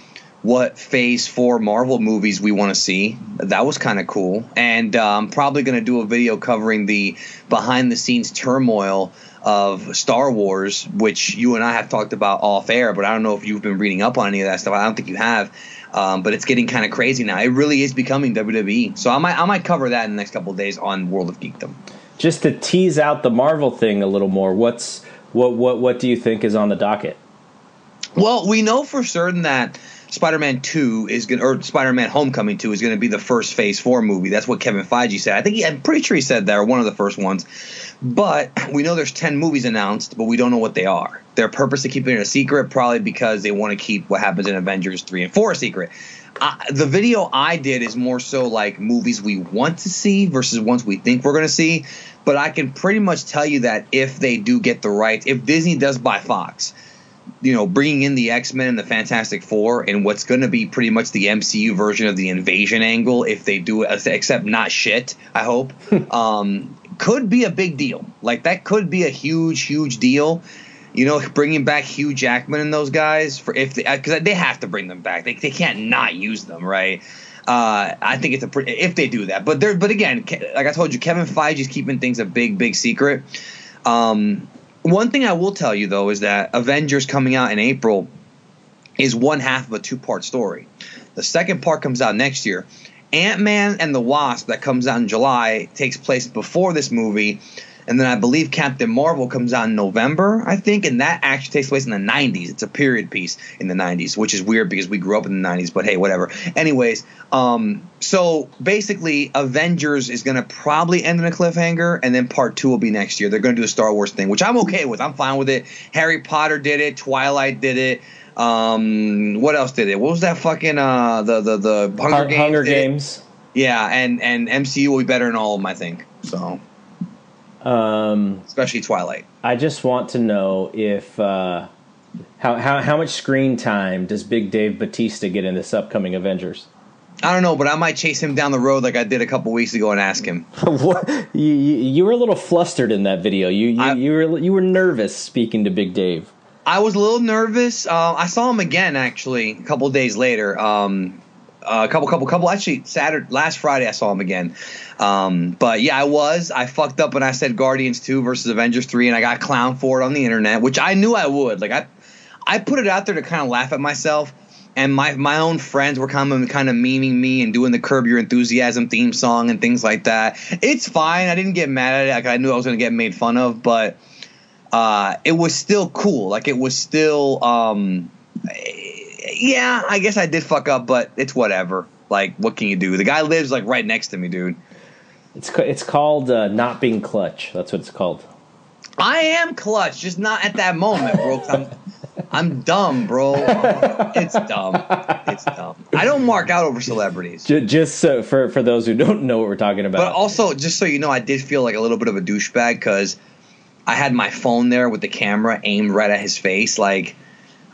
what Phase Four Marvel movies we want to see. That was kind of cool, and uh, I'm probably going to do a video covering the behind the scenes turmoil of Star Wars, which you and I have talked about off air, but I don't know if you've been reading up on any of that stuff. I don't think you have. Um, but it's getting kind of crazy now. It really is becoming WWE. So I might I might cover that in the next couple of days on World of Geekdom. Just to tease out the Marvel thing a little more, what's what what what do you think is on the docket? Well, we know for certain that Spider-Man Two is going to, or Spider-Man Homecoming Two is going to be the first Phase Four movie. That's what Kevin Feige said. I think he, I'm pretty sure he said that or one of the first ones. But we know there's ten movies announced, but we don't know what they are. They're purposely keeping it a secret, probably because they want to keep what happens in Avengers three and four a secret. Uh, the video I did is more so like movies we want to see versus ones we think we're going to see. But I can pretty much tell you that if they do get the rights, if Disney does buy Fox, you know, bringing in the X Men and the Fantastic Four and what's going to be pretty much the MCU version of the invasion angle, if they do it, except not shit, I hope, um, could be a big deal. Like, that could be a huge, huge deal. You know, bringing back Hugh Jackman and those guys for if because they, have to bring them back. They, they can't not use them, right? Uh, I think it's a pretty if they do that. But there, but again, like I told you, Kevin Feige's keeping things a big, big secret. Um, one thing I will tell you though is that Avengers coming out in April is one half of a two part story. The second part comes out next year, Ant Man and the Wasp that comes out in July takes place before this movie, and then I believe Captain Marvel comes out in November, I think, and that actually takes place in the 90s. It's a period piece in the 90s, which is weird because we grew up in the 90s, but hey, whatever. Anyways, um, so basically, Avengers is going to probably end in a cliffhanger, and then part two will be next year. They're going to do a Star Wars thing, which I'm okay with. I'm fine with it. Harry Potter did it, Twilight did it. Um, what else did it? What was that fucking uh the the the Hunger Hun- Games? Hunger it. Games. Yeah, and and MCU will be better than all of them, I think. So, Um, especially Twilight. I just want to know if uh, how, how how much screen time does Big Dave Batista get in this upcoming Avengers? I don't know, but I might chase him down the road like I did a couple weeks ago and ask him. what you, you you were a little flustered in that video. You you, I- you were you were nervous speaking to Big Dave. I was a little nervous. Uh, I saw him again actually a couple days later. Um, a couple, couple, couple. Actually, Saturday, last Friday, I saw him again. Um, but yeah, I was. I fucked up when I said Guardians Two versus Avengers Three, and I got clown for it on the internet, which I knew I would. Like I, I put it out there to kind of laugh at myself. And my, my own friends were kind of kind of memeing me and doing the Curb Your Enthusiasm theme song and things like that. It's fine. I didn't get mad at it. Like I knew I was going to get made fun of, but uh, it was still cool. Like it was still, um, yeah, I guess I did fuck up, but it's whatever. Like, what can you do? The guy lives like right next to me, dude. It's it's called uh, not being clutch. That's what it's called. I am clutch, just not at that moment, bro. I'm, I'm dumb, bro. It's dumb. It's dumb. I don't mark out over celebrities. Just so for for those who don't know what we're talking about. But also, just so you know, I did feel like a little bit of a douchebag because I had my phone there with the camera aimed right at his face. Like,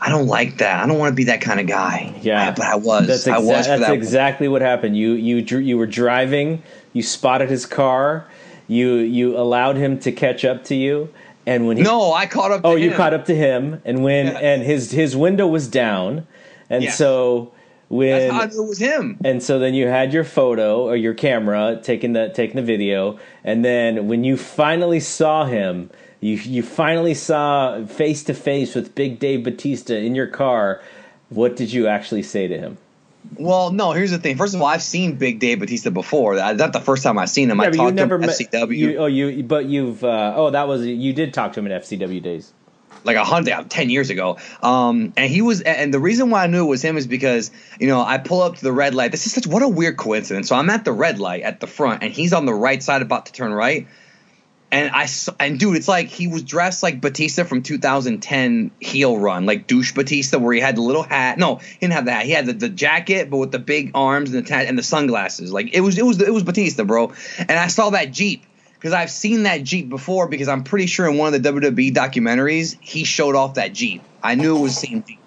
I don't like that. I don't want to be that kind of guy. Yeah, I- but I was. That's, I was that's that. exactly what happened. You you you were driving. You spotted his car. You you allowed him to catch up to you, and when he No, I caught up. To oh you caught up to him, and when Yeah. and his his window was down, and so when That's how I knew it was him. and so then you had your photo or your camera taking the taking the video, and then when you finally saw him, you you finally saw face to face with Big Dave Batista in your car. What did you actually say to him? Well, no. Here's the thing. First of all, I've seen Big Dave Batista before. That's not the first time I've seen him. I Yeah, but talked to him met. at FCW You, oh, you but you've uh, oh that was you did talk to him in FCW days. like a hundred, ten years ago. Um, and he was, and the reason why I knew it was him is because you know I pull up to the red light. This is such what a weird coincidence. So I'm at the red light at the front, and he's on the right side about to turn right. And I and dude, it's like he was dressed like Batista from 2010 heel run, like douche Batista, where he had the little hat. No, he didn't have the hat. He had the, the jacket, but with the big arms and the ta- and the sunglasses. Like it was, it was, it was Batista, bro. And I saw that Jeep because I've seen that Jeep before. Because I'm pretty sure in one of the WWE documentaries he showed off that Jeep. I knew it was the same Jeep.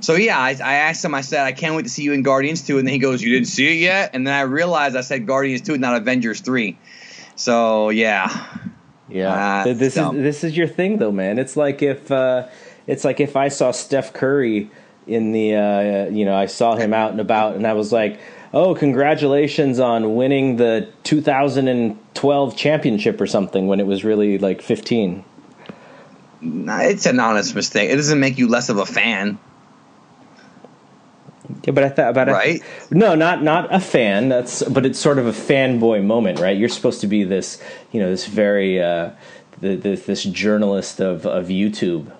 So yeah, I, I asked him. I said, "I can't wait to see you in Guardians 2. And then he goes, "You didn't see it yet?" And then I realized I said Guardians 2, not Avengers 3. So yeah, Yeah, Ah, Th- this dumb. is this is your thing though, man. It's like if uh, it's like if I saw Steph Curry in the uh, you know I saw him out and about, and I was like, oh, congratulations on winning the 2012 championship or something when it was really like 15. Nah, it's an honest mistake. It doesn't make you less of a fan. Yeah, but I thought about Right. no, not not a fan. That's but it's sort of a fanboy moment, right? You're supposed to be this, you know, this very uh, the, this, this journalist of of YouTube.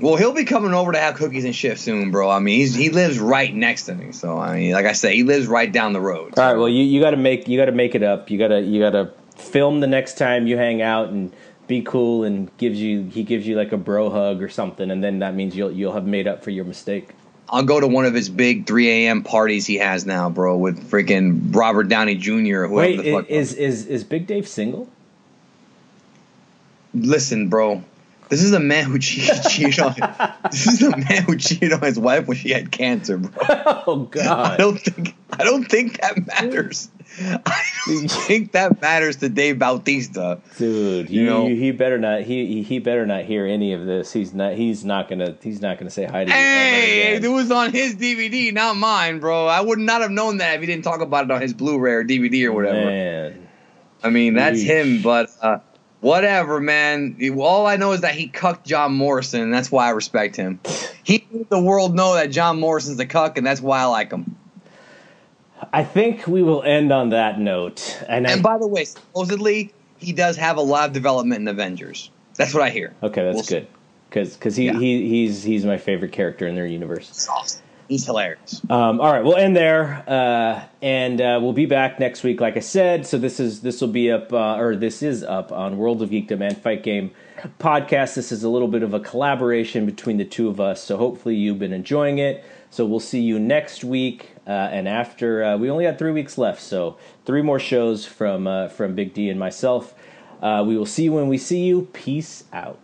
Well, he'll be coming over to have cookies and shit soon, bro. I mean, he's, he lives right next to me. So I mean, like I said, he lives right down the road. All right. Well, you, you got to make you got to make it up. You got to you got to film the next time you hang out and be cool and gives you he gives you like a bro hug or something, and then that means you'll you'll have made up for your mistake. I'll go to one of his big 3 a.m. parties he has now, bro, with freaking Robert Downey Jr. or whoever Wait, the fuck. is is is Big Dave single? Listen, bro. This is a man who cheated, cheated on. This is a man who cheated on his wife when she had cancer, bro. Oh God! I don't think. I don't think that matters. I don't think that matters to Dave Bautista. Dude, You he, know- he better not he he better not hear any of this. He's not he's not gonna he's not gonna say hi to you. Hey, it was on his DVD, not mine, bro. I would not have known that if he didn't talk about it on his Blu-ray or DVD or whatever. Man. I mean, that's Yeesh. him, but uh, whatever, man. All I know is that he cucked John Morrison, and that's why I respect him. He made the world know that John Morrison's a cuck, and that's why I like him. I think we will end on that note. And, And I, by the way, supposedly he does have a lot of development in Avengers. That's what I hear. okay, that's We'll good because because he, Yeah. he he's he's my favorite character in their universe. It's awesome. He's hilarious. Um, all right, we'll end there, uh, and uh, we'll be back next week, like I said. So this is this will be up, uh, or this is up on World of Geekdom and Fight Game podcast. This is a little bit of a collaboration between the two of us. So hopefully you've been enjoying it. So we'll see you next week, uh, and after uh, we only had three weeks left, so three more shows from uh, from Big D and myself. Uh, we will see you when we see you. Peace out.